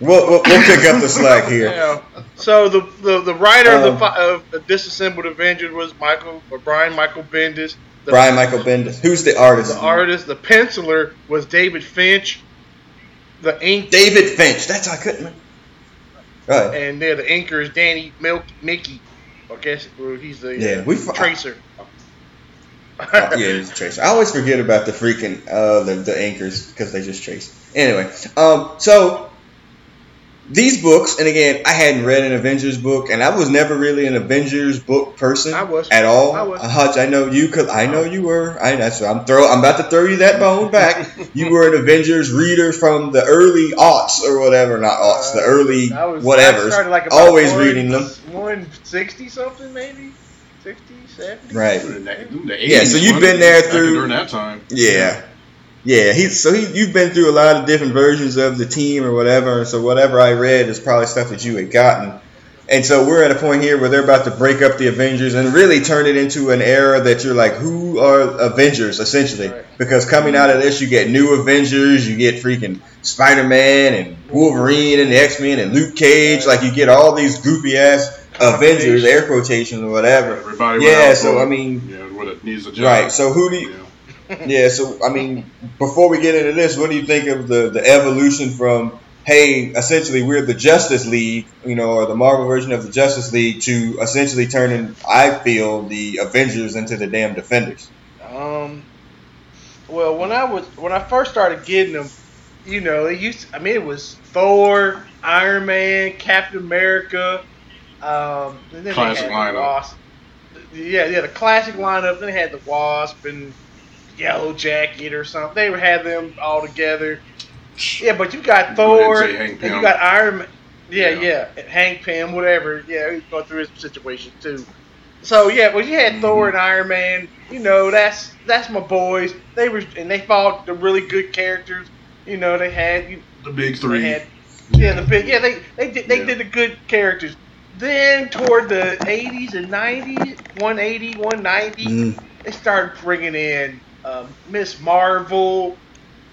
We'll, we'll, we'll pick up the slack here. yeah. So the the, the writer of Um, the fi- of the disassembled Avengers was Michael or Brian Michael Bendis. The, Brian Michael Bendis. Who's the artist? The artist, the penciler was David Finch. The ink David Finch. That's I couldn't. Right. and there the inker is Danny Milk Miki. I guess he's the Yeah, uh, we fu- tracer. yeah, it's Tracer. I always forget about the freaking uh the, the inkers because they just trace. Anyway, um, so these books, and again, I hadn't read an Avengers book, and I was never really an Avengers book person. I was. at all. I was. Uh, Hutch, I know you because I know you were. I that's I'm throw. I'm about to throw you that bone back. you were an Avengers reader from the early aughts or whatever, not aughts, the Uh, early I was, whatever. I started like about Always one- reading them. 160 something maybe? 60, 70? Right. In the- in the Yeah, so you've wasn't been there through- during that time. Yeah. Yeah, he so he you've been through a lot of different versions of the team or whatever, and so whatever I read is probably stuff that you had gotten. And so we're at a point here where they're about to break up the Avengers and really turn it into an era that you're like, who are Avengers essentially? Right. Because coming out of this, you get new Avengers, you get freaking Spider Man and Wolverine and the X Men and Luke Cage, Right. like you get all these goofy ass Avengers, air quotations or whatever. Everybody Yeah, so I mean, yeah, what it needs a job. right. So who do you? Yeah. Yeah, so I mean, before we get into this, what do you think of the the evolution from hey, essentially we're the Justice League, you know, or the Marvel version of the Justice League, to essentially turning, I feel, the Avengers into the damn Defenders. Um, well, when I was when I first started getting them, you know, it used. I mean, it was Thor, Iron Man, Captain America. Um, and then Classic they had lineup. The Wasp. Yeah, yeah, the classic lineup. Then they had the Wasp and Yellow Jacket or something. They had them all together. Yeah, but you got Go ahead and Thor Hank and you got Iron Man. Yeah, Yeah. yeah, Hank Pym, whatever. Yeah, he's going through his situation too. So yeah, well, you had Mm-hmm. Thor and Iron Man. You know, that's that's my boys. They were and they fought the really good characters. You know, they had you. The big three. had yeah, the big yeah. They they did they Yeah. did the good characters. Then toward the 80s and 90s, 180, 190, Mm. they started bringing in um, Miss Marvel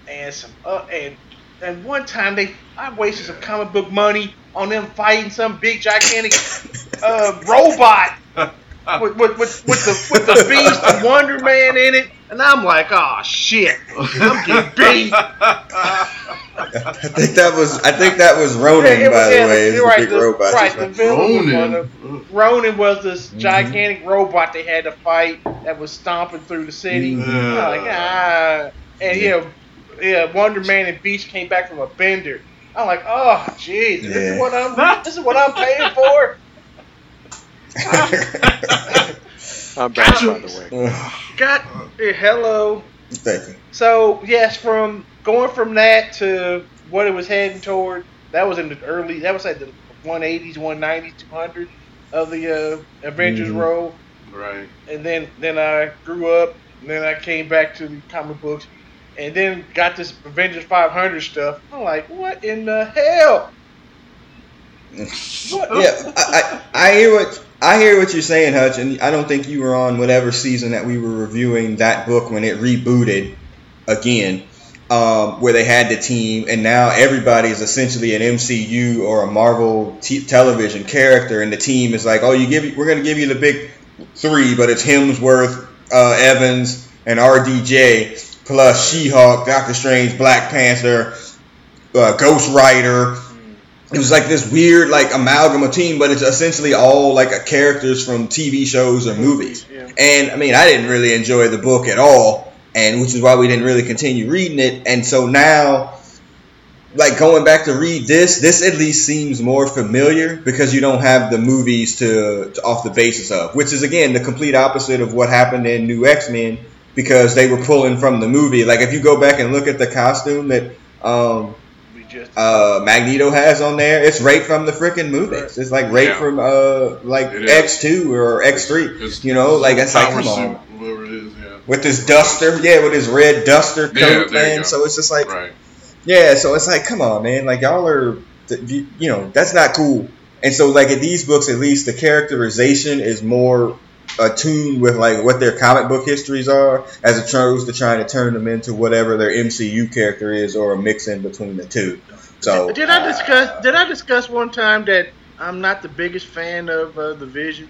and some uh, and and one time they I wasted some comic book money on them fighting some big gigantic uh, robot with, with, with, with the with the Beast and Wonder Man in it, and I'm like, oh shit, I'm getting beat. I think that was I think that was Ronan, Yeah, it by was- the way, is you're the right, big the- robot. right, the villain was Ronan. Ronan was this Mhm. gigantic robot they had to fight that was stomping through the city. I'm like, ah. And, you know, yeah, Wonder Man and Beast came back from a bender. I'm like, oh, jeez, this is what I'm this is what I'm paying for. I'm back, by the way. Got hello. Thank you. So yes, from going from that to what it was heading toward, that was in the early. That was like the 180s, 190s, 200 of the uh, Avengers Mhm. role. Right. and then then I grew up, and then I came back to the comic books, and then got this Avengers 500 stuff. I'm like, what in the hell? Yeah, I, I, I hear what I hear what you're saying, Hutch, and I don't think you were on whatever season that we were reviewing that book when it rebooted again, um, where they had the team, and now everybody is essentially an MCU or a Marvel t- television character, and the team is like, oh, you give, we're gonna give you the big three, but it's Hemsworth, uh, Evans, and RDJ plus She-Hulk, Doctor Strange, Black Panther, uh, Ghost Rider it was like this weird like amalgam of team, but it's essentially all like characters from TV shows or movies. Yeah. And I mean, I didn't really enjoy the book at all, and which is why we didn't really continue reading it. And so now, like going back to read this, this at least seems more familiar because you don't have the movies to, to off the basis of, which is again the complete opposite of what happened in New X Men because they were pulling from the movie. Like if you go back and look at the costume that. Um, just uh, Magneto has on there. It's right from the freaking movies. Right. It's like right Yeah. from uh like X two or X three. You know, like it's like Power come on suit, whatever it is. Yeah. with this duster, yeah, with his red duster coat, Yeah, man. So it's just like Right. yeah, so it's like come on, man, like y'all are you, you know that's not cool. And so like in these books, at least the characterization is more attuned with like what their comic book histories are, as opposed to trying to turn them into whatever their MCU character is or a mix in between the two. So did I discuss? Did I discuss one time that I'm not the biggest fan of uh, the Vision?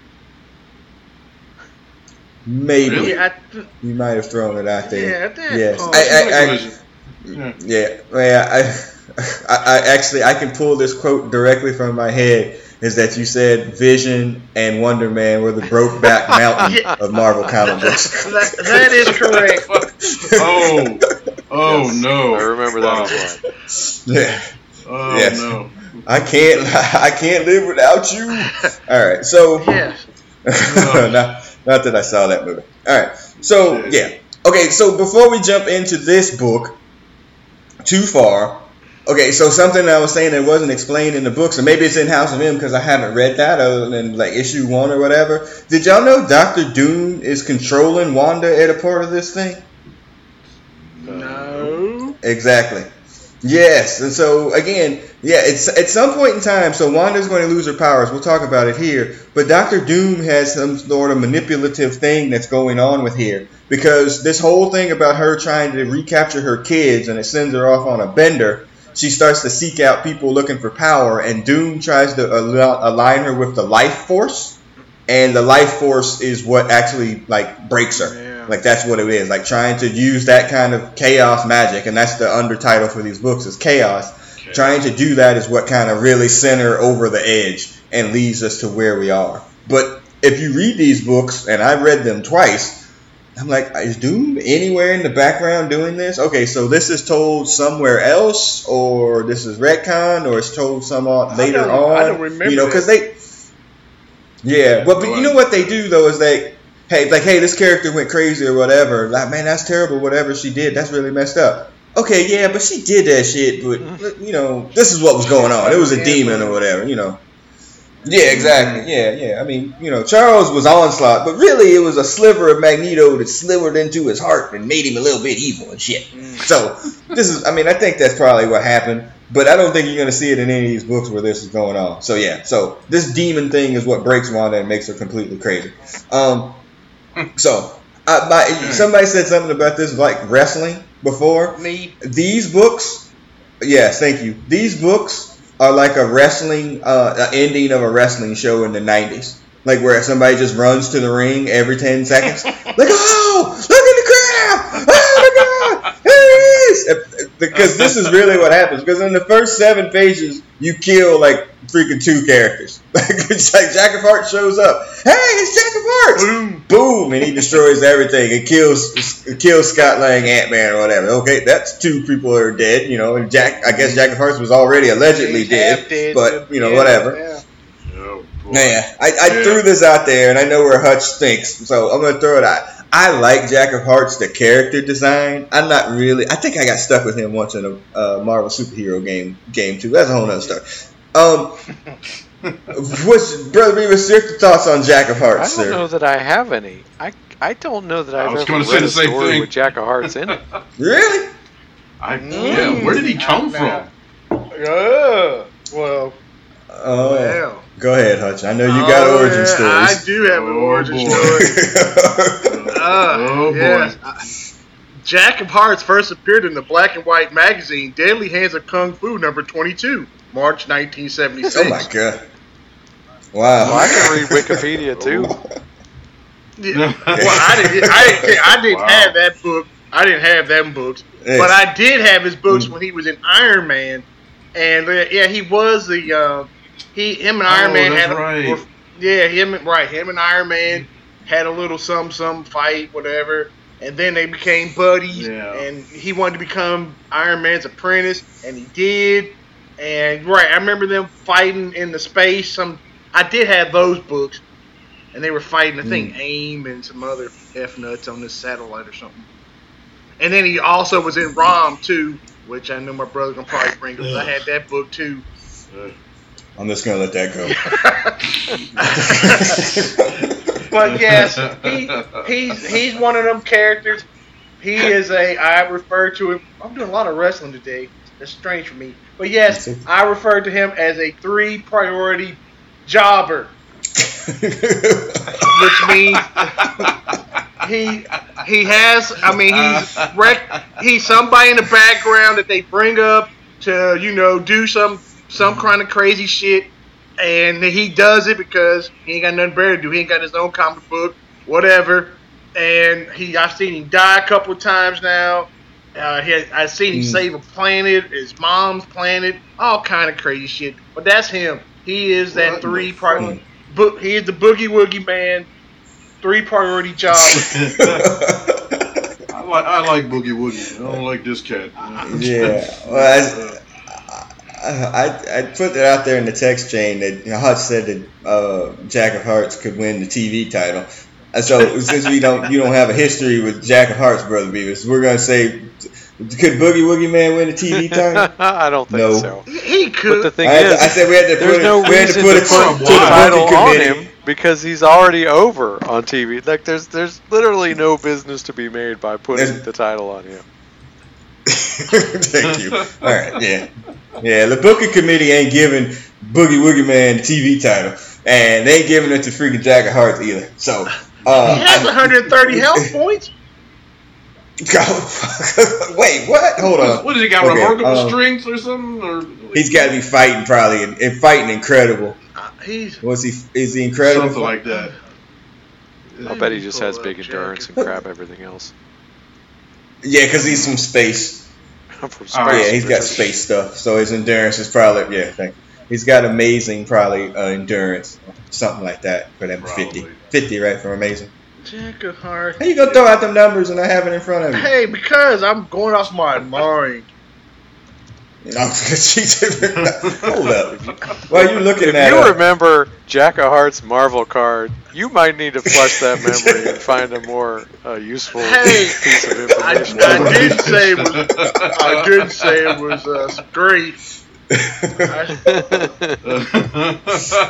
Maybe Really? Yeah, th- you might have thrown it out there. yeah, that Yes. part. I- I-. Yeah. Yeah, yeah. I, I, I actually I can pull this quote directly from my head. Is that you said Vision and Wonder Man were the broke back mountain Yeah. of Marvel comic books? that, that is correct. Oh. Oh Yes, no. I remember that one. Yeah, Oh Yes. no. I can't I can't live without you. All right, so Yes. not, not that I saw that movie. All right, so yeah, okay. So before we jump into this book too far, okay. So something I was saying that wasn't explained in the books, and maybe it's in House of M because I haven't read that other than like issue one or whatever. Did y'all know Doctor Doom is controlling Wanda at a part of this thing? No. Exactly. Yes, and so again, yeah, it's at some point in time. So Wanda's going to lose her powers. We'll talk about it here. But Doctor Doom has some sort of manipulative thing that's going on with here because this whole thing about her trying to recapture her kids and it sends her off on a bender. She starts to seek out people looking for power, and Doom tries to al- align her with the life force, and the life force is what actually like breaks her. Yeah. Like that's what it is. Like trying to use that kind of chaos magic, and that's the undertitle for these books is chaos. Okay. Trying to do that is what kind of really sent her over the edge and leads us to where we are. But if you read these books, and I read them twice, I'm like, is Doom anywhere in the background doing this? Okay, so this is told somewhere else, or this is retcon, or it's told I later don't- on. I don't remember You know, because they. Yeah, well, but you know what they do though is they, hey, like, hey, this character went crazy or whatever. Like, man, that's terrible. Whatever she did, that's really messed up. Okay, yeah, but she did that shit. But mm. you know, this is what was going on. It was a demon or whatever. You know. Yeah, exactly. Yeah, yeah. I mean, you know, Charles was onslaught, but really it was a sliver of Magneto that slivered into his heart and made him a little bit evil and shit. So this is, I mean, I think that's probably what happened, but I don't think you're gonna see it in any of these books where this is going on. So yeah, so this demon thing is what breaks Wanda and makes her completely crazy. Um, so uh, my, somebody said something about this like wrestling before Me. these books yes thank you these books are like a wrestling uh ending of a wrestling show in the 90s like where somebody just runs to the ring every 10 seconds. Like oh look at the crowd! Oh my god! There it is because this is really what happens because in the first seven pages you kill like freaking two characters it's like Jack of Hearts shows up hey it's Jack of Hearts Boom. boom, and he destroys everything. It kills it kills Scott Lang, Ant Man, or whatever. Okay, that's two people that are dead. You know, and Jack. I guess Jack of Hearts was already allegedly dead, dead, but you know, yeah, whatever. yeah. Oh Man, I, I Yeah. threw this out there, and I know where Hutch thinks, so I'm gonna throw it out. I like Jack of Hearts, the character design. I'm not really. I think I got stuck with him once in a uh, Marvel superhero game, game too. That's a whole nother story. Um, what's brother Beavis? Your thoughts on Jack of Hearts? I don't sir? know that I have any. I I don't know that I I've was ever gonna read say a the same story thing. with Jack of Hearts in it. Really? I, yeah, where did he come from? Uh, well, Oh, well. go ahead, Hutch. I know you got Oh, origin yeah, I do have an Oh, origin boy. story. Uh, Oh, boy. yes. I- Jack of Hearts first appeared in the black and white magazine Deadly Hands of Kung Fu number 22, March 1976. oh my god! Wow. Well, I can read Wikipedia too. Yeah. Well, I didn't. I didn't. I didn't Wow. have that book. I didn't have them books, Hey. but I did have his books Mm. when he was in Iron Man, and uh, yeah, he was the uh, he him and Iron Oh, Man that's had a, right. were- yeah him right him and Iron Man had a little some some fight whatever, and then they became buddies, Yeah. and he wanted to become Iron Man's apprentice, and he did, and right I remember them fighting in the space. Some I did have those books and they were fighting, I think, mm. AIM and some other F nuts on this satellite or something. And then he also was in ROM too, which I know my brother gonna probably bring up. 'cause I had that book too. I'm just gonna let that go. But yes, he he's he's one of them characters. He is a I refer to him. I'm doing a lot of wrestling today. That's strange for me. But yes, I refer to him as a three priority jobber, which means he he has. I mean, he's rec, he's somebody in the background that they bring up to you know do some some kind of crazy shit, and he does it because he ain't got nothing better to do. He ain't got his own comic book, whatever. And he, I've seen him die a couple of times now. Uh, he, I've seen him Mm. save a planet, his mom's planet, all kind of crazy shit. But that's him. He is that What three the priority. Bo- he is the boogie woogie man, three priority job. I like I like Boogie Woogie. I don't like this cat. yeah. Well, I, I, I put that out there in the text chain that you know, Hutch said that uh, Jack of Hearts could win the TV title. So since we don't you don't have a history with Jack of Hearts, brother Beavis, we're gonna say could Boogie Woogie Man win the TV title? I don't think No. so. he But could. the thing I, is, I said we had to there's put no it, we had to put to it put to, to the the title on him because he's already over on TV. Like there's there's literally no business to be made by putting There's- the title on him. Thank you. All right, yeah, yeah. The booking committee ain't giving Boogie Woogie Man the TV title, and they ain't giving it to freaking Jack of Hearts either. So, uh, he has 130 health points. Go. Wait, what? Hold on. What has he got? Okay, remarkable um, strength or something? Or He's got to be fighting probably and, and fighting incredible. Uh, he's Was he? Is he incredible? something like that. I bet he just has big up endurance and crap everything else. Yeah, because he's from space. I'm from Oh, space. yeah, he's got space stuff, so his endurance is probably yeah. Thank you. He's got amazing probably uh, endurance, something like that for them 50. Probably. 50, right? For amazing. Jack of Hearts. How you gonna throw out them numbers and I have it in front of you? Hey, because I'm going off my mind. No, she- Hold up. While you looking If that you up, remember Jack of Hearts Marvel card, you might need to flush that memory and find a more uh, useful Hey, piece of information. I didn't say it was. I didn't say it was uh, some great.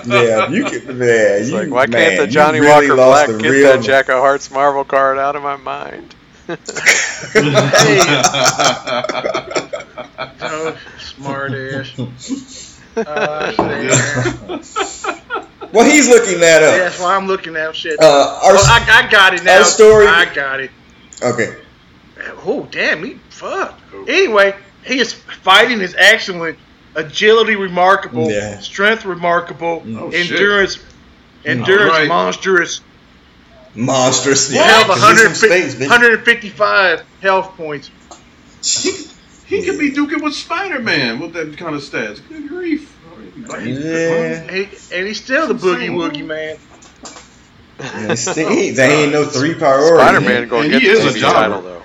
Yeah, you can, man. It's you, like, why man, can't the Johnny really Walker Black get real that Jack of Hearts Marvel card out of my mind? oh, smart ass. Uh, see, Well, he's looking that up. that's why I'm looking at shit. Uh, our, oh, I, I got it now. our story- I got it. okay. Oh, damn, he fuck. Anyway, he is fighting is excellent, agility remarkable, Yeah. strength remarkable, Oh, shit. endurance, endurance monstrous. Monstrous. Yeah, health 'cause 150 space, 155 health points. he could be duking with Spider Man with that kind of stats. Good grief. Yeah. And, he, and he's still the boogie Insane. woogie man. Yeah, still- they ain't no three priority. Spider Man going to get the TV title though.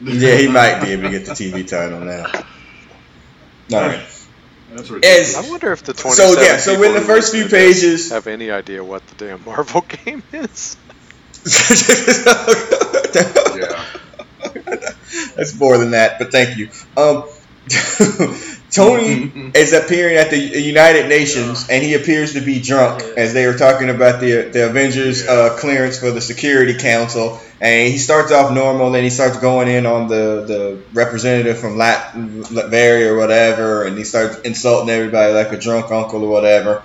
Yeah, he might be able to get the TV title now. All right. That's ridiculous. I wonder if the twenty. So, yeah, so in the first few listen to pages- have any idea what the damn Marvel game is. yeah. That's more than that, but thank you. Um, Tony is appearing at the United Nations, and he appears to be drunk as they were talking about the the Avengers uh, clearance for the Security Council. And he starts off normal, then he starts going in on the, the representative from Latin Latveria or whatever, and he starts insulting everybody like a drunk uncle or whatever.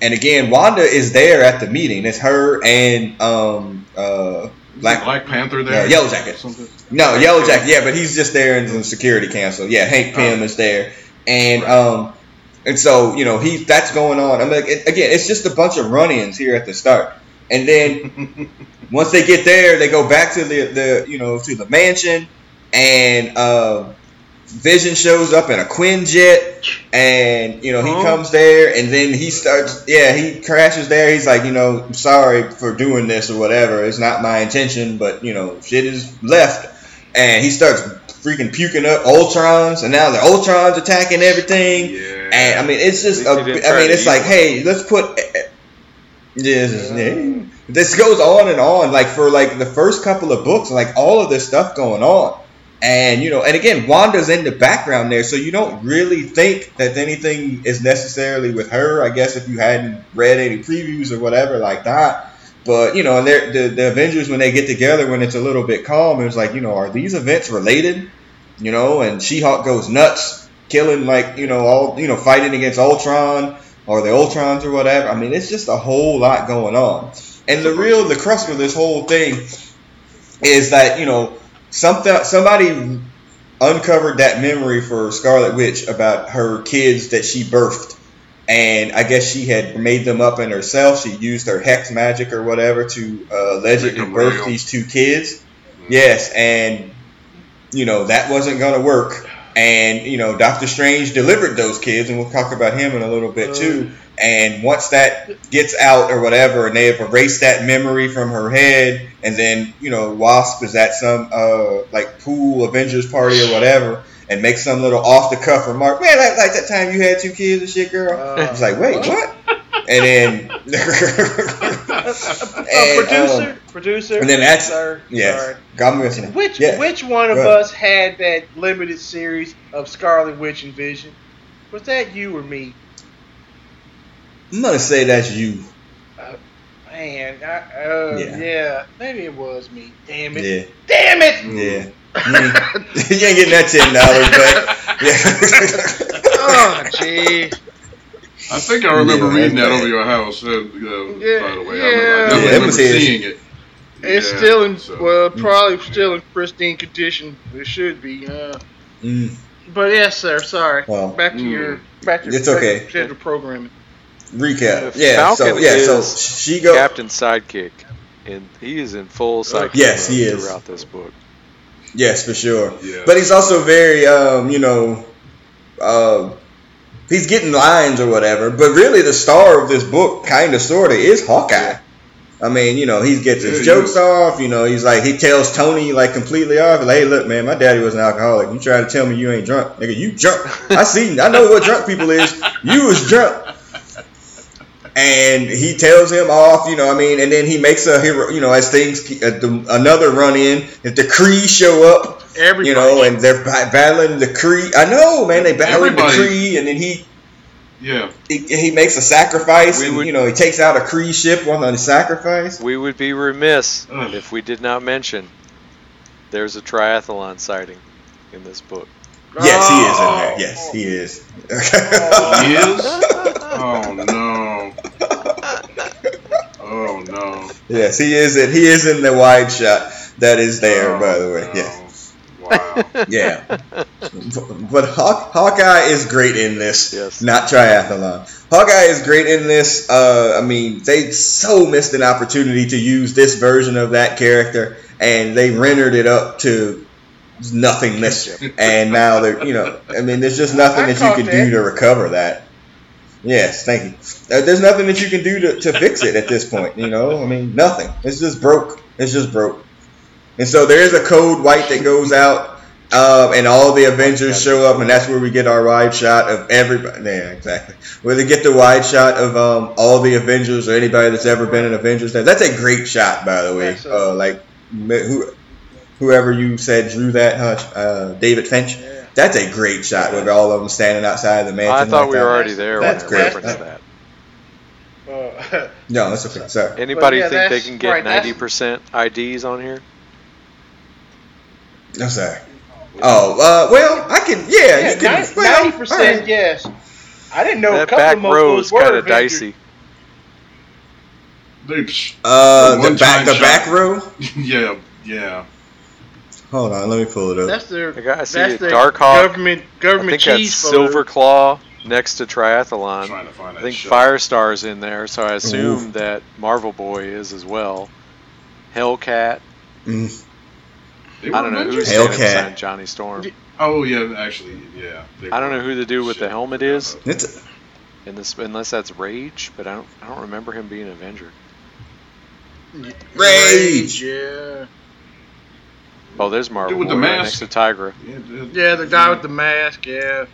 And again, Wanda is there at the meeting. It's her and um uh Black, Black Panther there? Yeah, Yellow Jacket. Something? No, Yellow Jacket, yeah, but he's just there in the security council. Yeah, Hank Pym is there, and um, and so you know he that's going on. I'm like, it, again, it's just a bunch of run-ins here at the start, and then once they get there, they go back to the the you know to the mansion, and uh, Vision shows up in a Quinjet, and you know he Huh? comes there, and then he starts. Yeah, he crashes there. He's like, you know, I'm sorry for doing this or whatever. It's not my intention, but you know, shit is left, and he starts freaking puking up Ultrons, and now the Ultrons attacking everything. Yeah. And I mean, it's just. A, At least he didn't I mean, it's like, hey, let's put. Eh, eh, yes, yeah. This goes on and on, like for like the first couple of books, like all of this stuff going on, and you know, and again, Wanda's in the background there, so you don't really think that anything is necessarily with her. I guess if you hadn't read any previews or whatever like that, but you know, and the the Avengers when they get together when it's a little bit calm, it's like you know, are these events related? You know, and She-Hulk goes nuts, killing like you know all you know fighting against Ultron or the Ultrons or whatever. I mean, it's just a whole lot going on. And the real the crux of this whole thing is that you know something somebody uncovered that memory for Scarlet Witch about her kids that she birthed. And I guess she had made them up in herself. She used her hex magic or whatever to uh, allegedly birth real. these two kids. Yes, and you know that wasn't going to work. And you know Doctor Strange delivered those kids, and we'll talk about him in a little bit too. And once that gets out or whatever, and they have erased that memory from her head, and then you know Wasp is at some uh like pool Avengers party or whatever, and make some little off the cuff remark, man, like, like that time you had two kids and shit, girl. Uh, It's like, wait, what? And then, uh, And, producer, um, producer. and then that's- sir, yes, sorry. I'm listening. Which Yeah. which one of us had that limited series of Scarlet Witch and Vision? Was that you or me? I'm gonna say that's you. Man, I, uh, Yeah. yeah. maybe it was me. Damn it! Yeah, Damn it! yeah. You ain't, you ain't getting that ten dollars back. Yeah. oh, gee. I think I remember Yeah, reading that that's over your house. Uh, Yeah, by the way, yeah. I, remember, I Yeah, remember was seeing it. It's Yeah, still in so- well, probably still in pristine condition. It should be. Uh, Mm, but yes, sir. Sorry. Well, back to Mm. your back to It's back okay. to scheduled programming. recap. The Yeah. So yeah. So she go. Captain Sidekick, and he is in full sidekick Yes, he is. throughout this book. Yes, for sure. Yeah. But he's also very, um, you know, uh, he's getting lines or whatever. But really, the star of this book, kind of, sort of, is Hawkeye. I mean, you know, he gets his he jokes off. You know, he's like, he tells Tony like completely off. Like, hey, look, man, my daddy was an alcoholic. You try to tell me you ain't drunk, nigga? You drunk? I see. I know what drunk people is. You was drunk. And he tells him off, you know. I mean, and then he makes a hero, you know, as things uh, the, another run in. If the Kree show up, Everybody. you know, and they're ba- battling the Kree. I know, man, they battling the Everybody. Kree, and then he, yeah. he he makes a sacrifice, We and would- you know, he takes out a Kree ship on the sacrifice. We would be remiss Ugh. if we did not mention there's a triathlon sighting in this book. Yes, he is in Oh. there. Yes, he is. He is? Oh no. Oh no. yes, he is. In, he is in the wide shot that is there. Oh, by the way, no. yeah, Wow. yeah. but Hawk, Hawkeye is great in this. Yes. Not triathlon. Hawkeye is great in this. Uh, I mean, they so missed an opportunity to use this version of that character, and they rendered it up to nothingness. and now they're, you know, I mean, there's just nothing I that you can that. do to recover that. Yes, thank you. Uh, there's nothing that you can do to, to fix it at this point. You know, I mean, nothing. It's just broke. It's just broke. And so there is a code white that goes out Um, and all the Avengers show up, and that's where we get our wide shot of everybody. Yeah, exactly. Where they get the wide shot of um, all the Avengers or anybody that's ever been in Avengers. That's a great shot, by the way. Uh, like who, whoever you said drew that, Hutch, uh, David Finch. Yeah. That's a great shot with all of them standing outside of the mansion. I thought like we that. were already there That's when great. I that. Uh, No, that's okay. Sorry. Anybody yeah, think they can get right, ninety percent IDs on here? I'm sorry. Oh, uh, well, I can. Yeah, yeah, you can. well, ninety percent all right. yes. I didn't know a that couple back of row is kind of dicey. Dude, Uh, One the back, time the back row. yeah, yeah. Hold on, let me pull it up. That's their. I got- I see that's it. their Darkhawk. government I government think that's cheese Silver Claw next to Triathlon. I'm trying to find I think shot. Firestar's in there, so I assume Oof. that Marvel Boy is as well. Hellcat. Mm. I don't know who's Hellcat. standing Johnny Storm. Oh yeah, actually, yeah. I don't know who the dude with the helmet is. It's In this, unless that's Rage, but I don't. I don't remember him being an Avenger. Rage. Yeah. Oh, there's Marvel Dude with the Boy mask. next to Tigra. Yeah, dude. Yeah, the guy with the mask. Yeah.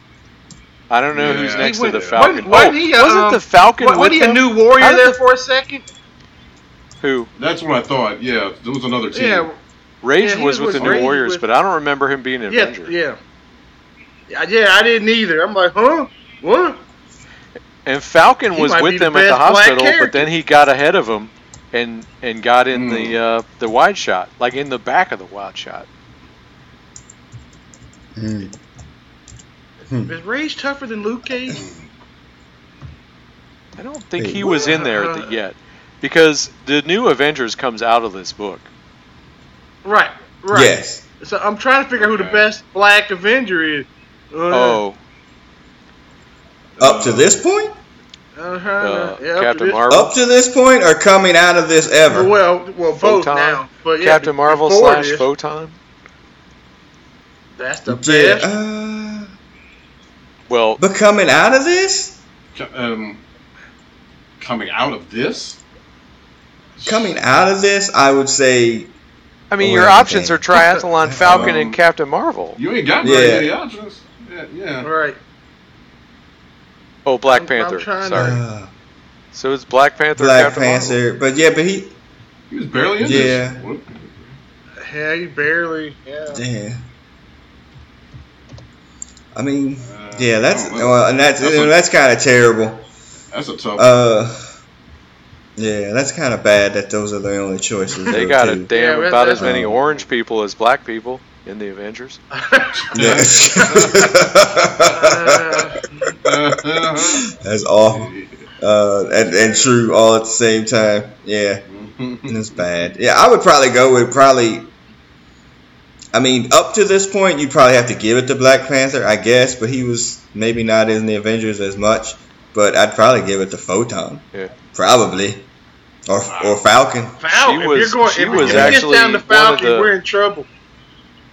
I don't know who's Yeah. next He to the went- Falcon. wasn't- wasn't oh, he, uh, wasn't the Falcon What, with what he a them? new How warrior did there the- for a second? Who? That's what I thought. Yeah, there was another team. Yeah. Rage Yeah, he was was with the with New Rage Warriors, with- but I don't remember him being an Yeah. Avenger. Yeah. Yeah. Yeah. I didn't either. I'm like, huh? What? And Falcon He was might be with the them at the best black hospital, but character. then he got ahead of them and and got in Hmm. the uh, the wide shot, like in the back of the wide shot. mm. Is Rage tougher than Luke Cage? I don't think Hey, he was in there what? yet, because the new Avengers comes out of this book. Right. Right. yes. So I'm trying to figure out who the Okay. best Black Avenger is. Uh, Oh, Up to this point? Uh-huh. uh, yeah, up to Captain this- Marvel, Up to this point, or coming out of this ever? Well, well, both Photon, now. But yeah, Captain Marvel slash this, Photon. That's the Yeah, best. uh, Well, but coming out of this, Um, coming out of this. coming out of this, I would say I mean, your options are Triathlon, Falcon, Um, and Captain Marvel. You ain't got Yeah. very many options. Yeah, yeah. Right. Oh, Black I'm- I'm Panther. to- Sorry. uh, So it's Black Panther, Black Captain Marvel. Panther. But yeah, but he, He was barely in Yeah. this. What? Yeah, he barely. Yeah. yeah. I mean, Uh, yeah, that's I well, and that's That's a- that's kind of terrible. That's a tough. Uh, yeah, that's kind of bad that those are the only choices. They got a damn Yeah, about as many Um, orange people as black people in the Avengers. Yeah. That's awful. Uh, and, and true all at the same time. Yeah, it's bad. Yeah, I would probably go with probably. I mean, up to this point, you'd probably have to give it to Black Panther, I guess, but he was maybe not in the Avengers as much. But I'd probably give it to Photon. Yeah. Probably. Or, or Falcon. Falcon. She was- if you're going, she if was it gets actually down to Falcon, the- we're in trouble.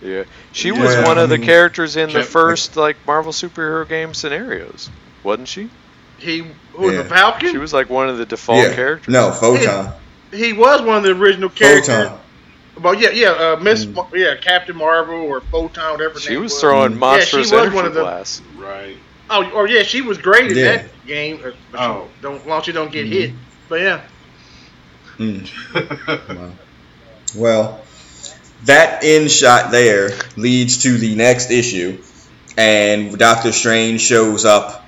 Yeah, she was Yeah, one I of the characters in the first like Marvel superhero game scenarios, wasn't she? He was Yeah. a Falcon. She was like one of the default Yeah. characters. No, Photon. he was one of the original characters. Photon. Well, yeah, yeah, uh, Miss, Mm. Mar- yeah, Captain Marvel or Photon, whatever. She name was was. throwing Mm. monstrous Yeah, she was energy one of the- blasts. right. Oh, oh yeah, she was great in Yeah. that game. uh, but Oh. she don't, as long as you don't get Mhm. hit. But yeah, Mm. Wow. Well, that end shot there leads to the next issue, and Doctor Strange shows up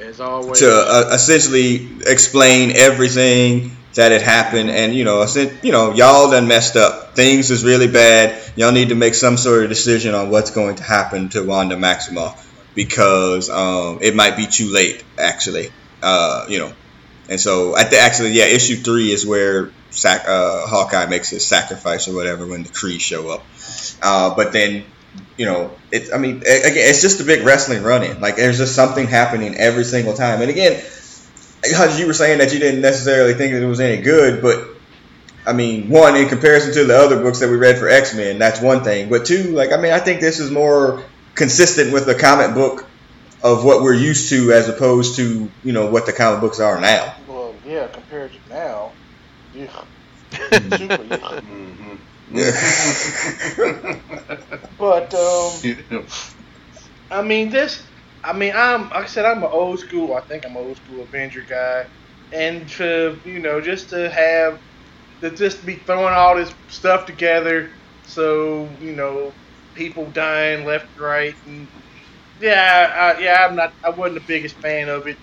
as always. to uh, essentially explain everything that had happened, and you know, you know, y'all done messed up. Things is really bad. Y'all need to make some sort of decision on what's going to happen to Wanda Maximoff because um, it might be too late, actually. Uh, you know, and so at the actually, yeah, issue three is where sac- uh, Hawkeye makes his sacrifice or whatever when the Kree show up. Uh, but then, you know, it. I mean, again, it's just a big wrestling run-in. Like there's just something happening every single time. And again, you were saying that you didn't necessarily think that it was any good, but I mean, one in comparison to the other books that we read for X Men, that's one thing. But two, like I mean, I think this is more consistent with the comic book of what we're used to, as opposed to you know what the comic books are now. well, yeah, compared to now, yeah. super young. But um, I mean this. I mean I'm. Like I said I'm an old school. I think I'm an old school Avenger guy, and to you know just to have to just be throwing all this stuff together, so you know people dying left and right, and yeah, I, yeah I'm not. I wasn't the biggest fan of it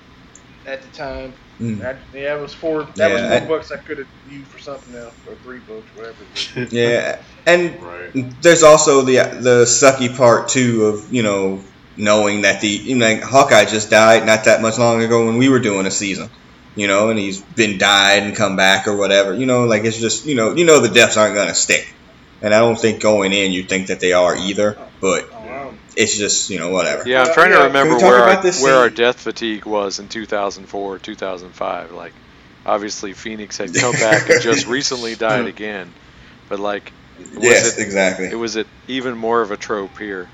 at the time. Mm. I, yeah, it was four. That Yeah, was I- four bucks I could have used for something else, or three books, whatever. it was. Yeah, and right. there's also the the sucky part too of you know knowing that the you know like, Hawkeye just died not that much long ago when we were doing a season, you know, and he's been died and come back or whatever, you know, like it's just you know you know the deaths aren't gonna stick, and I don't think going in you think that they are either, but wow. It's just you know whatever. Yeah, I'm trying yeah. to remember talk where our, this where our death fatigue was in 2004, 2005. Like, obviously Phoenix had come back and just recently died again, but like, was Yes, it, exactly. it was it even more of a trope here.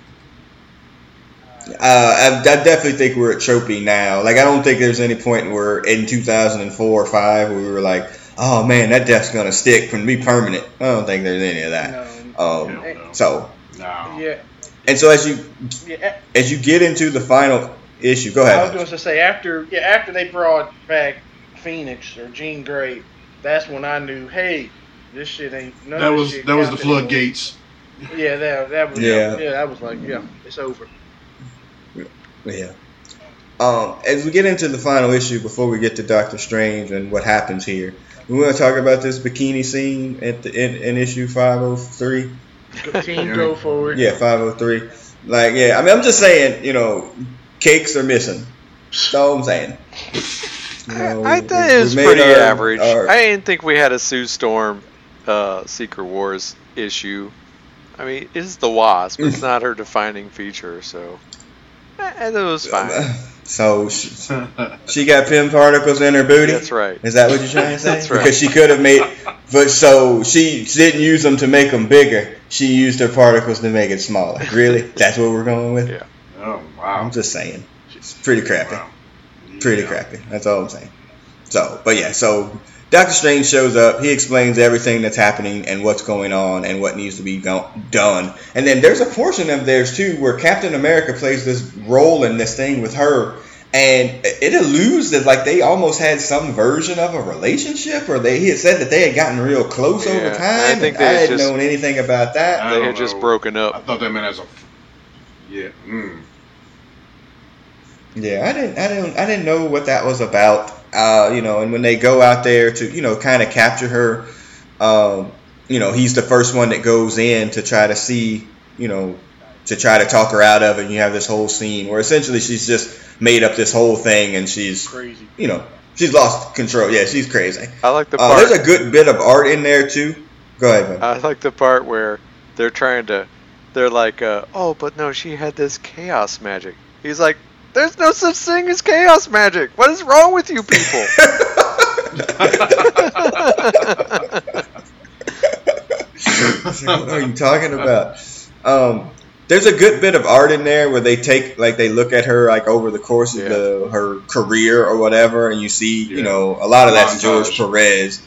Uh, I, I definitely think we're at tropey now. Like, I don't think there's any point where in 2004 or 5 where we were like, oh man, that death's going to stick and be permanent. I don't think there's any of that. No. Um, Hell no. so, No. Yeah, and so as you yeah. as you get into the final issue, go ahead. I was going to say after yeah after they brought back Phoenix or Jean Grey, that's when I knew, hey, this shit ain't. None That of was shit that was the floodgates. Yeah, that that was Yeah. yeah. yeah that was like yeah, it's over. Yeah. Um, as we get into the final issue, before we get to Doctor Strange and what happens here, we want to talk about this bikini scene at the in, in issue 503. Team Yeah. go forward. Yeah, 503. Like, yeah, I mean, I'm just saying, you know, cakes are missing. That's all I'm saying. You know, I we- thought it was pretty our- average. our- I didn't think we had a Sue Storm, uh, Secret Wars issue. I mean, it's the Wasp. It's not her defining feature, so eh, it was fine. So she, she got pin particles in her booty. That's right. Is that what you're trying to say? That's right. Because she could have made, but so she didn't use them to make them bigger. She used her particles to make it smaller. Really? That's what we're going with? Yeah. Oh wow. I'm just saying. It's pretty crappy. Wow. Pretty Yeah. crappy. That's all I'm saying. So, but yeah, so Doctor Strange shows up. He explains everything that's happening and what's going on and what needs to be go- done. And then there's a portion of theirs too where Captain America plays this role in this thing with her. And it alludes that like they almost had some version of a relationship, or they he had said that they had gotten real close Yeah, over time. I think and they I had hadn't just- known anything about that. I They don't had just broken up. I thought that meant as a. Yeah. Mm. Yeah, I didn't, I didn't, I didn't know what that was about. Uh, you know, and when they go out there to, you know, kind of capture her, um, you know, he's the first one that goes in to try to see, you know, to try to talk her out of it. And you have this whole scene where essentially she's just made up this whole thing, and she's, Crazy. you know, she's lost control. Yeah, she's crazy. I like the Uh, there's a good bit of art in there too. Go ahead, man. I like the part where they're trying to. They're like, uh, oh, but no, she had this chaos magic. He's like, there's no such thing as chaos magic. What is wrong with you people? what are you talking about? Um, there's a good bit of art in there where they take like they look at her like over the course of Yeah. the her career or whatever, and you see you know a lot of that's George Perez.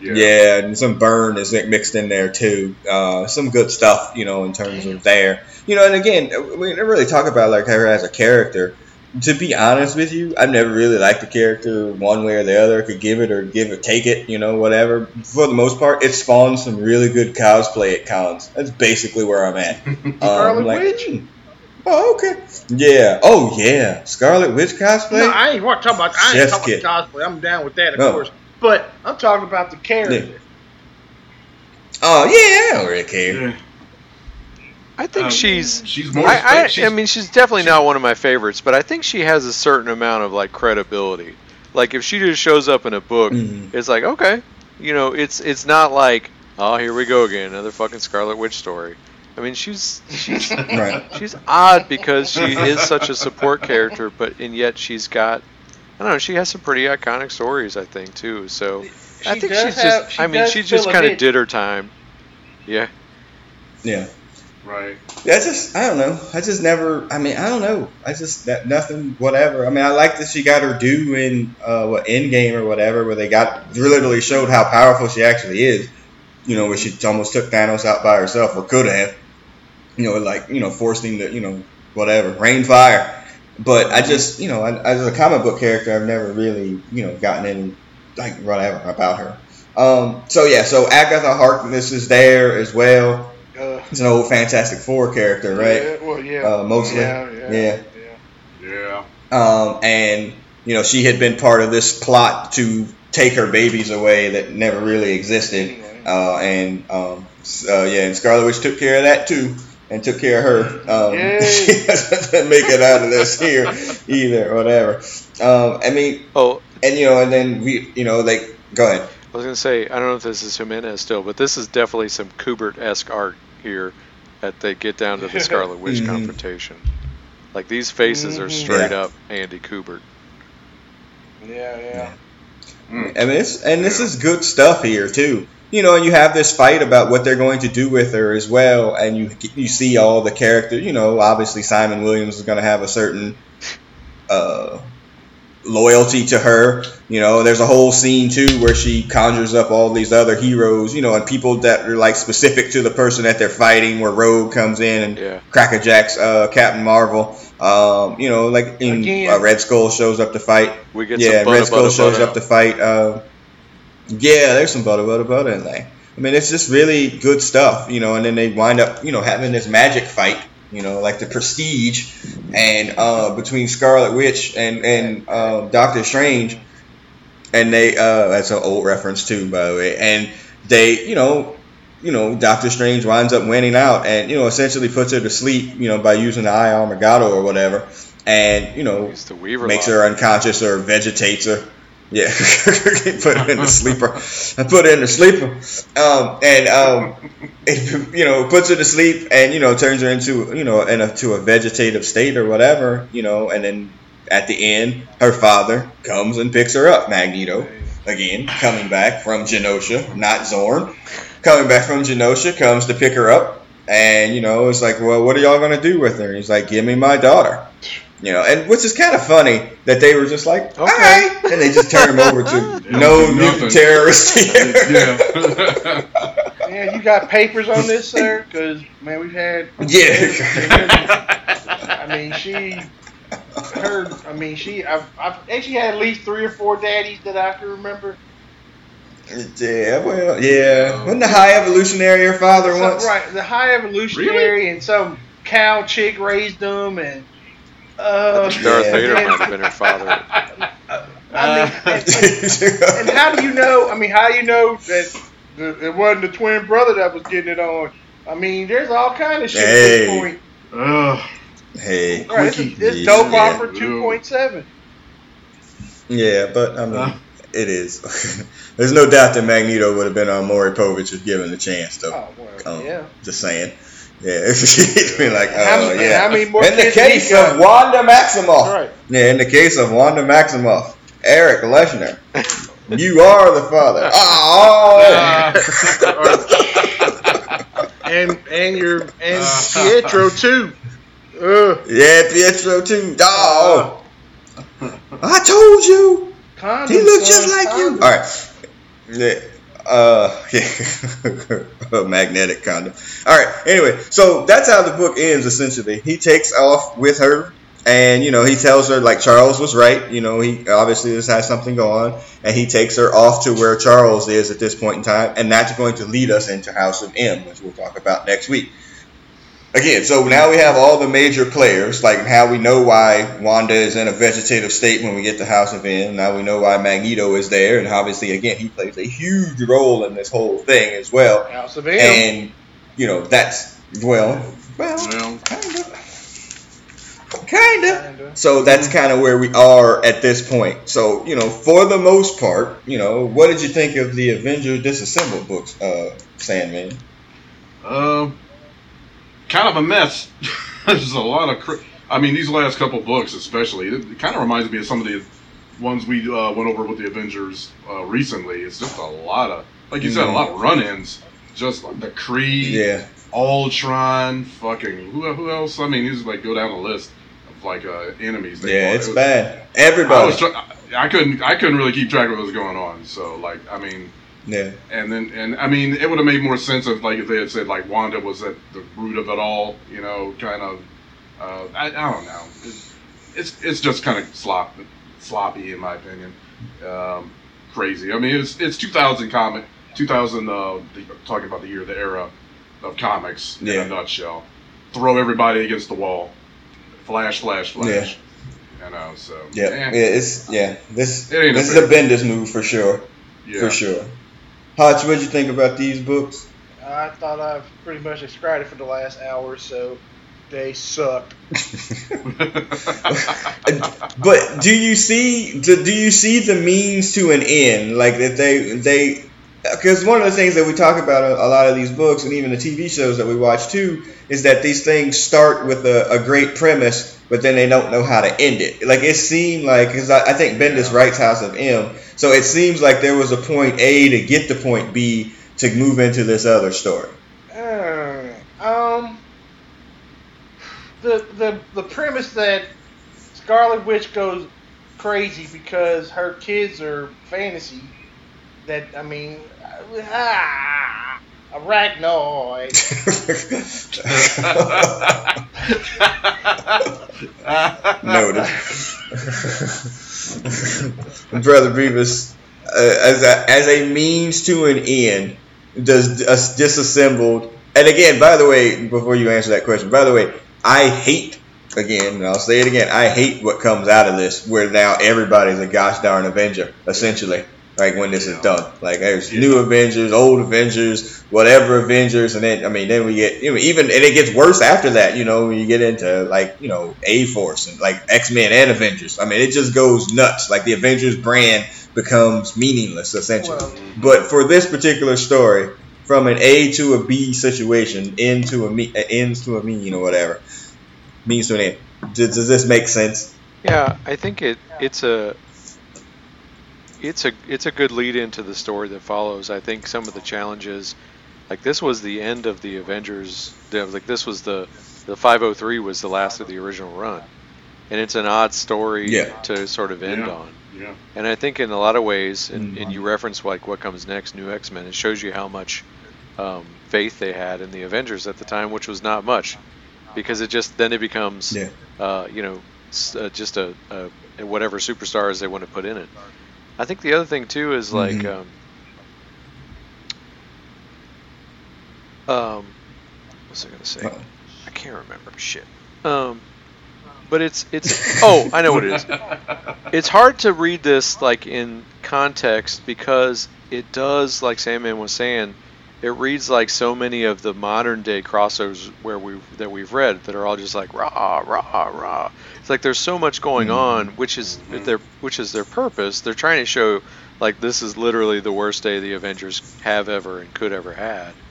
Yeah. Yeah. and some burn is mixed in there too. Uh, some good stuff, you know, in terms of there. You know, and again, we never really talk about like her as a character. To be honest with you, I've never really liked the character one way or the other. Could give it or give it, take it, you know, whatever. For the most part, it spawned some really good cosplay at cons. That's basically where I'm at. Um, Scarlet like, Witch? Oh, okay. Yeah. Oh, yeah. Scarlet Witch cosplay. No, I ain't want to talk about. I ain't Chef's talking about cosplay. I'm down with that, of No. course. But I'm talking about the character. oh, yeah. I don't really care. Yeah. I think Um, she's. She's more. I, I, she's, I mean, she's definitely not one of my favorites, but I think she has a certain amount of like credibility. Like if she just shows up in a book, Mhm. it's like okay, you know, it's it's not like oh here we go again, another fucking Scarlet Witch story. I mean, she's she's Right. she's odd because she is such a support character, but and yet she's got I don't know, she has some pretty iconic stories, I think too. So I think she's have- just she I mean, she just kind of did her time. Yeah. Yeah. right. That's just I don't know. I just never. I mean, I don't know. I just that nothing. Whatever. I mean, I like that she got her due in uh, what Endgame or whatever, where they got literally showed how powerful she actually is. you know, where she almost took Thanos out by herself, or could have, you know, like you know, forcing him to, you know, whatever, rain fire. But I just, you know, as a comic book character, I've never really, you know, gotten any like whatever about her. Um, so yeah, so Agatha Harkness is there as well. Uh, It's an old Fantastic Four character, right? Yeah, well, yeah. Uh, mostly. Yeah, yeah, Yeah. Yeah. Um, and you know, she had been part of this plot to take her babies away that never really existed. Uh, and um, s- uh, yeah, and Scarlet Witch took care of that too, and took care of her. Um, Yay. she doesn't make it out of this here either, or whatever. Um, I mean, Oh, and you know, and then we, you know, like, go ahead. I was gonna say I don't know if this is Jimenez still, but this is definitely some Kubert-esque art here that they get down to the Scarlet Witch Mhm. confrontation. Like these faces are Mhm. straight Yeah. up Andy Kubert. Yeah, yeah. Mm. I mean, and this is good stuff here too. You know, and you have this fight about what they're going to do with her as well, and you you see all the characters. You know, obviously Simon Williams is going to have a certain uh, loyalty to her. You know, there's a whole scene too where she conjures up all these other heroes. You know, and people that are like specific to the person that they're fighting. Where Rogue comes in and Yeah. Crackerjack's uh, Captain Marvel. Um, you know, like in uh, Red Skull shows up to fight. We get Yeah, some Red Skull butter, shows butter. up to fight. Uh, yeah, there's some butter, butter, butter in there. I mean, it's just really good stuff, you know. And then they wind up, you know, having this magic fight, you know, like the Prestige, and uh, between Scarlet Witch and and uh, Doctor Strange, and they uh, that's an old reference too, by the way. And they, you know, you know, Doctor Strange winds up winning out, and you know, essentially puts her to sleep, you know, by using the Eye Agamotto or whatever, and you know, makes lock. her unconscious or vegetates her. Yeah, put her in the sleeper. I put her in the sleeper, um, and um, it, you know puts her to sleep, and you know turns her into you know into a vegetative state or whatever, you know, and then at the end, her father comes and picks her up, Magneto, again coming back from Genosha, not Xorn, coming back from Genosha comes to pick her up, and you know it's like, well, what are y'all gonna do with her? And He's like, give me my daughter. You know, and which is kind of funny that they were just like, all right, and they just turn him over to no nothing. mutant terrorist here. yeah. Man, you got papers on this, sir? Because man, we've had. yeah. I mean, she. Her. I mean, she. I've. I've actually had at least three or four daddies that I can remember. yeah, well, yeah. Wasn't the high evolutionary her father So- once? right, the high evolutionary and some cow chick raised them, and. Uh, Darth Yeah. Vader might have been her father. I mean, and, and how do you know? I mean, how do you know that the, it wasn't the twin brother that was getting it on? I mean, there's all kind of shit at this point. Ugh. hey, Right, it's, Quickie. it's dope Yeah. opera 2.7. yeah, but I mean, Uh. it is. There's no doubt that Magneto would have been on Maury Povich if given the chance, though. Oh, well, Um, yeah. Just saying. Yeah, she'd be like, How oh many- yeah. how many more in the case of Wanda Maximoff, Right. yeah, in the case of Wanda Maximoff, Erik Lehnsherr, you are the father. Ah, oh, uh, And and your and uh, Pietro too. Ugh. yeah, Pietro too. Oh, I told you. Condom, He looked just like you. All right. Yeah. Uh, yeah. A magnetic condom. All right. Anyway, so that's how the book ends. Essentially, he takes off with her, and you know he tells her like Charles was right. You know he obviously this has something going on, and he takes her off to where Charles is at this point in time, and that's going to lead us into House of M, which we'll talk about next week. Again, so now we have all the major players, like how we know why Wanda is in a vegetative state when we get to House of M. Now we know why Magneto is there, and obviously, again, he plays a huge role in this whole thing as well. House of M. And you know that's well, well, Well, kind of, kind of. So that's kind of where we are at this point. So you know, for the most part, you know, what did you think of the Avengers Disassembled books, uh, Sandman? uh, kind of a mess. There's a lot of. Cr- I mean, these last couple books, especially, it, it kind of reminds me of some of the ones we uh, went over with the Avengers uh, recently. It's just a lot of, like you said, a lot of run-ins. Just like the Creed, Yeah, Ultron, fucking who, who else? I mean, you just like go down the list of like uh, enemies. they yeah, it's It was- bad. I Everybody. try- I couldn't I couldn't really keep track of what was going on. So like I mean Yeah. And then, and I mean, it would have made more sense if, like, if they had said like Wanda was at the root of it all. You know, kind of. Uh, I, I don't know. It, it's it's just kind of sloppy, sloppy in my opinion. Um, crazy. I mean, it's it's 2000 comic, 2000. Uh, the, talking about the year, the era of comics Yeah. in a nutshell. Throw everybody against the wall. Flash, flash, flash. You know, so Yeah. eh, yeah it's yeah. This It this is a Bendis move for sure. yeah. For sure. Hotch, what'd you think about these books? I thought I've pretty much described it for the last hour or so. They suck. But do you see do, do you see the means to an end? Like that they they because one of the things that we talk about a, a lot of these books and even the TV shows that we watch too is that these things start with a, a great premise, but then they don't know how to end it. Like it seemed like because I, I think Bendis writes House of M, so it seems like there was a point A to get to point B to move into this other story. Uh, um, the the the premise that Scarlet Witch goes crazy because her kids are fantasy. That I mean, ah, arachnoid. Noted. Brother Beavis, uh, as, a, as a means to an end, does us disassembled. And again, by the way, before you answer that question, by the way, I hate, again, and I'll say it again, I hate what comes out of this, where now everybody's a gosh darn Avenger, essentially. Like when this is done, like there's new Avengers, old Avengers, whatever Avengers, and then I mean, then we get you know, even and it gets worse after that. You know, when you get into like you know A Force and like X Men and Avengers. I mean, it just goes nuts. Like the Avengers brand becomes meaningless essentially. Well, But for this particular story, from an A to a B situation, into a me, uh, ends to a mean or whatever, means to an end. Does, does this make sense? Yeah, I think it it's a it's a it's a good lead into the story that follows. I think some of the challenges, like this was the end of the Avengers. Like this was the the 503 was the last of the original run, and it's an odd story Yeah. to sort of end Yeah. on. yeah. And I think in a lot of ways, and, Mhm. and you reference like what comes next, New X Men. It shows you how much um, faith they had in the Avengers at the time, which was not much, because it just then it becomes, Yeah. uh, you know, uh, just a, a whatever superstars they want to put in it. I think the other thing too is like, Mhm. um, um, what was I gonna say? Uh-oh. I can't remember. Shit. Um, but it's it's. oh, I know what it is it's hard to read this like in context because it does like Sandman was saying it reads like so many of the modern day crossovers where we that we've read that are all just like rah rah rah it's like there's so much going on which is their which is their purpose they're trying to show like this is literally the worst day the Avengers have ever and could ever had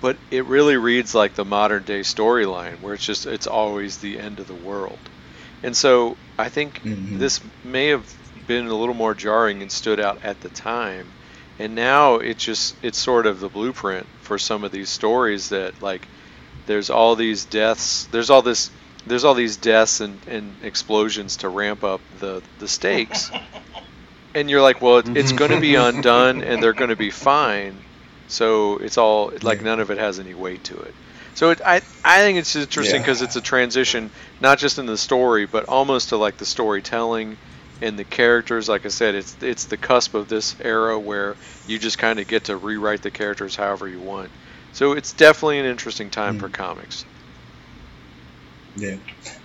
but it really reads like the modern day storyline where it's just it's always the end of the world and so I think Mhm. this may have been a little more jarring and stood out at the time. And now it's just it's sort of the blueprint for some of these stories that like there's all these deaths, there's all this there's all these deaths and, and explosions to ramp up the the stakes. and you're like, well, it, it's going to be undone and they're going to be fine. So it's all like Yeah. none of it has any weight to it. So it, I I think it's interesting Yeah. because it's a transition, not just in the story, but almost to like the storytelling and the characters. Like I said, it's it's the cusp of this era where you just kind of get to rewrite the characters however you want. So it's definitely an interesting time for hmm. comics. Yeah.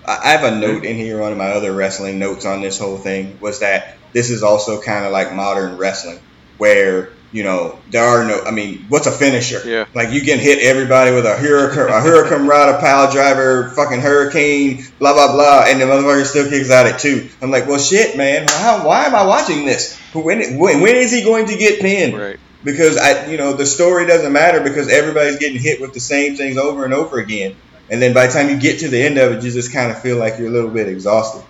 I I have a note in here, one of my other wrestling notes on this whole thing was that this is also kind of like modern wrestling, where, you know, there are no, I mean, what's a finisher? Yeah. Like you can hit everybody with a hurricane, a hurricane a pile driver, fucking hurricane, blah, blah, blah, and the motherfucker still kicks out at two. I'm like, well, shit, man, how, why am I watching this? When, when, when is he going to get pinned? Right. because I, you know, the story doesn't matter because everybody's getting hit with the same things over and over again. And then by the time you get to the end of it, you just kind of feel like you're a little bit exhausted.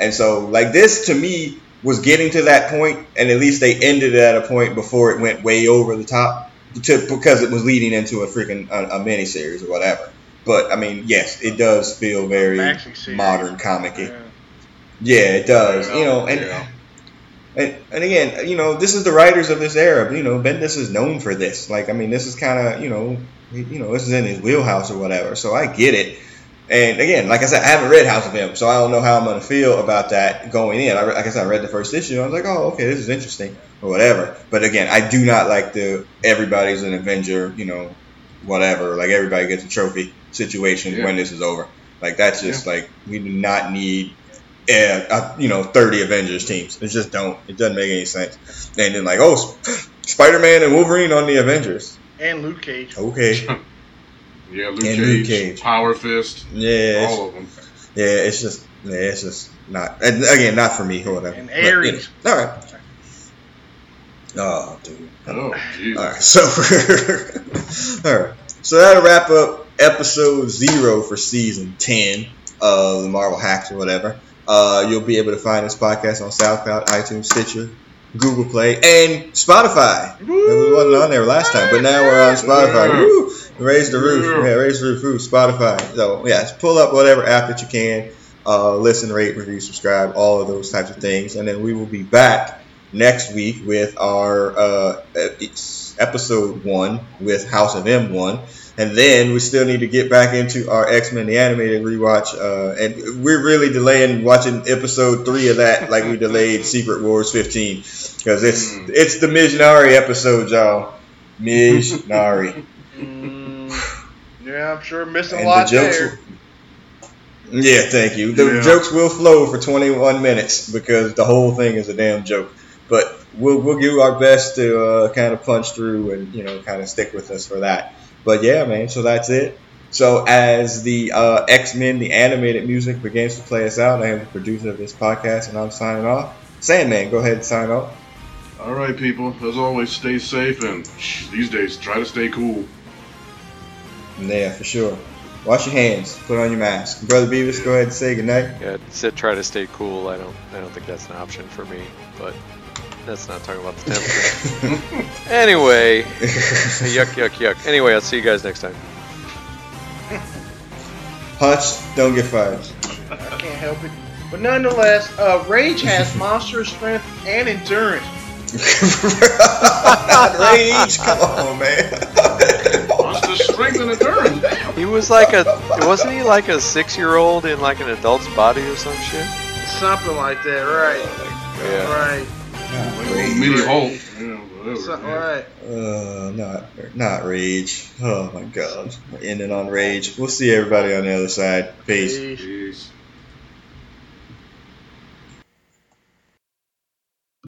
And so, like this to me was getting to that point, and at least they ended it at a point before it went way over the top, to, because it was leading into a freaking a, a mini series or whatever. But I mean, yes, it does feel very modern comic Yeah. yeah, it does. you know, and Yeah. And, and again, you know, this is the writers of this era. You know, Bendis is known for this. Like, I mean, this is kind of, you know, you know, this is in his wheelhouse or whatever. So I get it. And again, like I said, I haven't read House of M, so I don't know how I'm gonna feel about that going in. I, like I said, I read the first issue. I was like, oh, okay, this is interesting or whatever. But again, I do not like the everybody's an Avenger, you know, whatever. Like everybody gets a trophy situation Yeah. when this is over. Like that's just like we do not need. Uh, uh, you know, 30 Avengers teams. It just don't. It doesn't make any sense. And then like, oh, Sp- Spider-Man and Wolverine on the Avengers. And Luke Cage. Okay. Yeah, Luke And Cage, Luke Cage. Power Fist, Yeah. all of them. Yeah, it's just yeah, it's just not and again not for me or whatever. And But, you know, all right. Oh, dude. Oh, Jesus. All right. So all right. So that'll wrap up episode zero for season ten of the Marvel Hacks or whatever. Uh, you'll be able to find this podcast on SoundCloud, iTunes, Stitcher, Google Play, and Spotify. It wasn't on there last time, but now we're on Spotify. Yeah. Woo! Raise the roof. Yeah. Yeah, raise the roof. Woo, Spotify. So, yeah, pull up whatever app that you can. Uh, listen, rate, review, subscribe, all of those types of things. And then we will be back next week with our uh, episode one with House of M1. And then we still need to get back into our X Men the animated rewatch. Uh, and we're really delaying watching episode three of that, like we delayed Secret Wars 15, because it's Mm. it's the Mijnari episode, y'all. Mijnari. Mm, yeah, I'm sure missing a and lot the jokes. there. Yeah, thank you. The Yeah. jokes will flow for 21 minutes because the whole thing is a damn joke. But we'll we'll do our best to uh, kind of punch through and you know kind of stick with us for that. But yeah, man. So that's it. So as the uh, X Men, the animated music begins to play us out, I am the producer of this podcast, and I'm signing off. Sandman, go ahead and sign off. All right, people. As always, stay safe and these days, try to stay cool. Yeah, for sure. Wash your hands. Put on your mask. Brother Beavis, go ahead and say goodnight. Yeah, said try to stay cool. I don't I don't think that's an option for me, but that's not talking about the temperature. anyway, yuck yuck yuck. Anyway, I'll see you guys next time. Hutch, don't get fired. I can't help it. But nonetheless, uh, Rage has monstrous strength and endurance. Rage. Come on, man. What's the strength and endurance? Damn. He was like a wasn't he like a six year old in like an adult's body or some shit? Something like that, right? Yeah. Right. Mini Hulk. Yeah, whatever. Something yeah. right. Uh, not, not rage. Oh my God. We're ending on rage. We'll see everybody on the other side. Peace. Peace. Peace.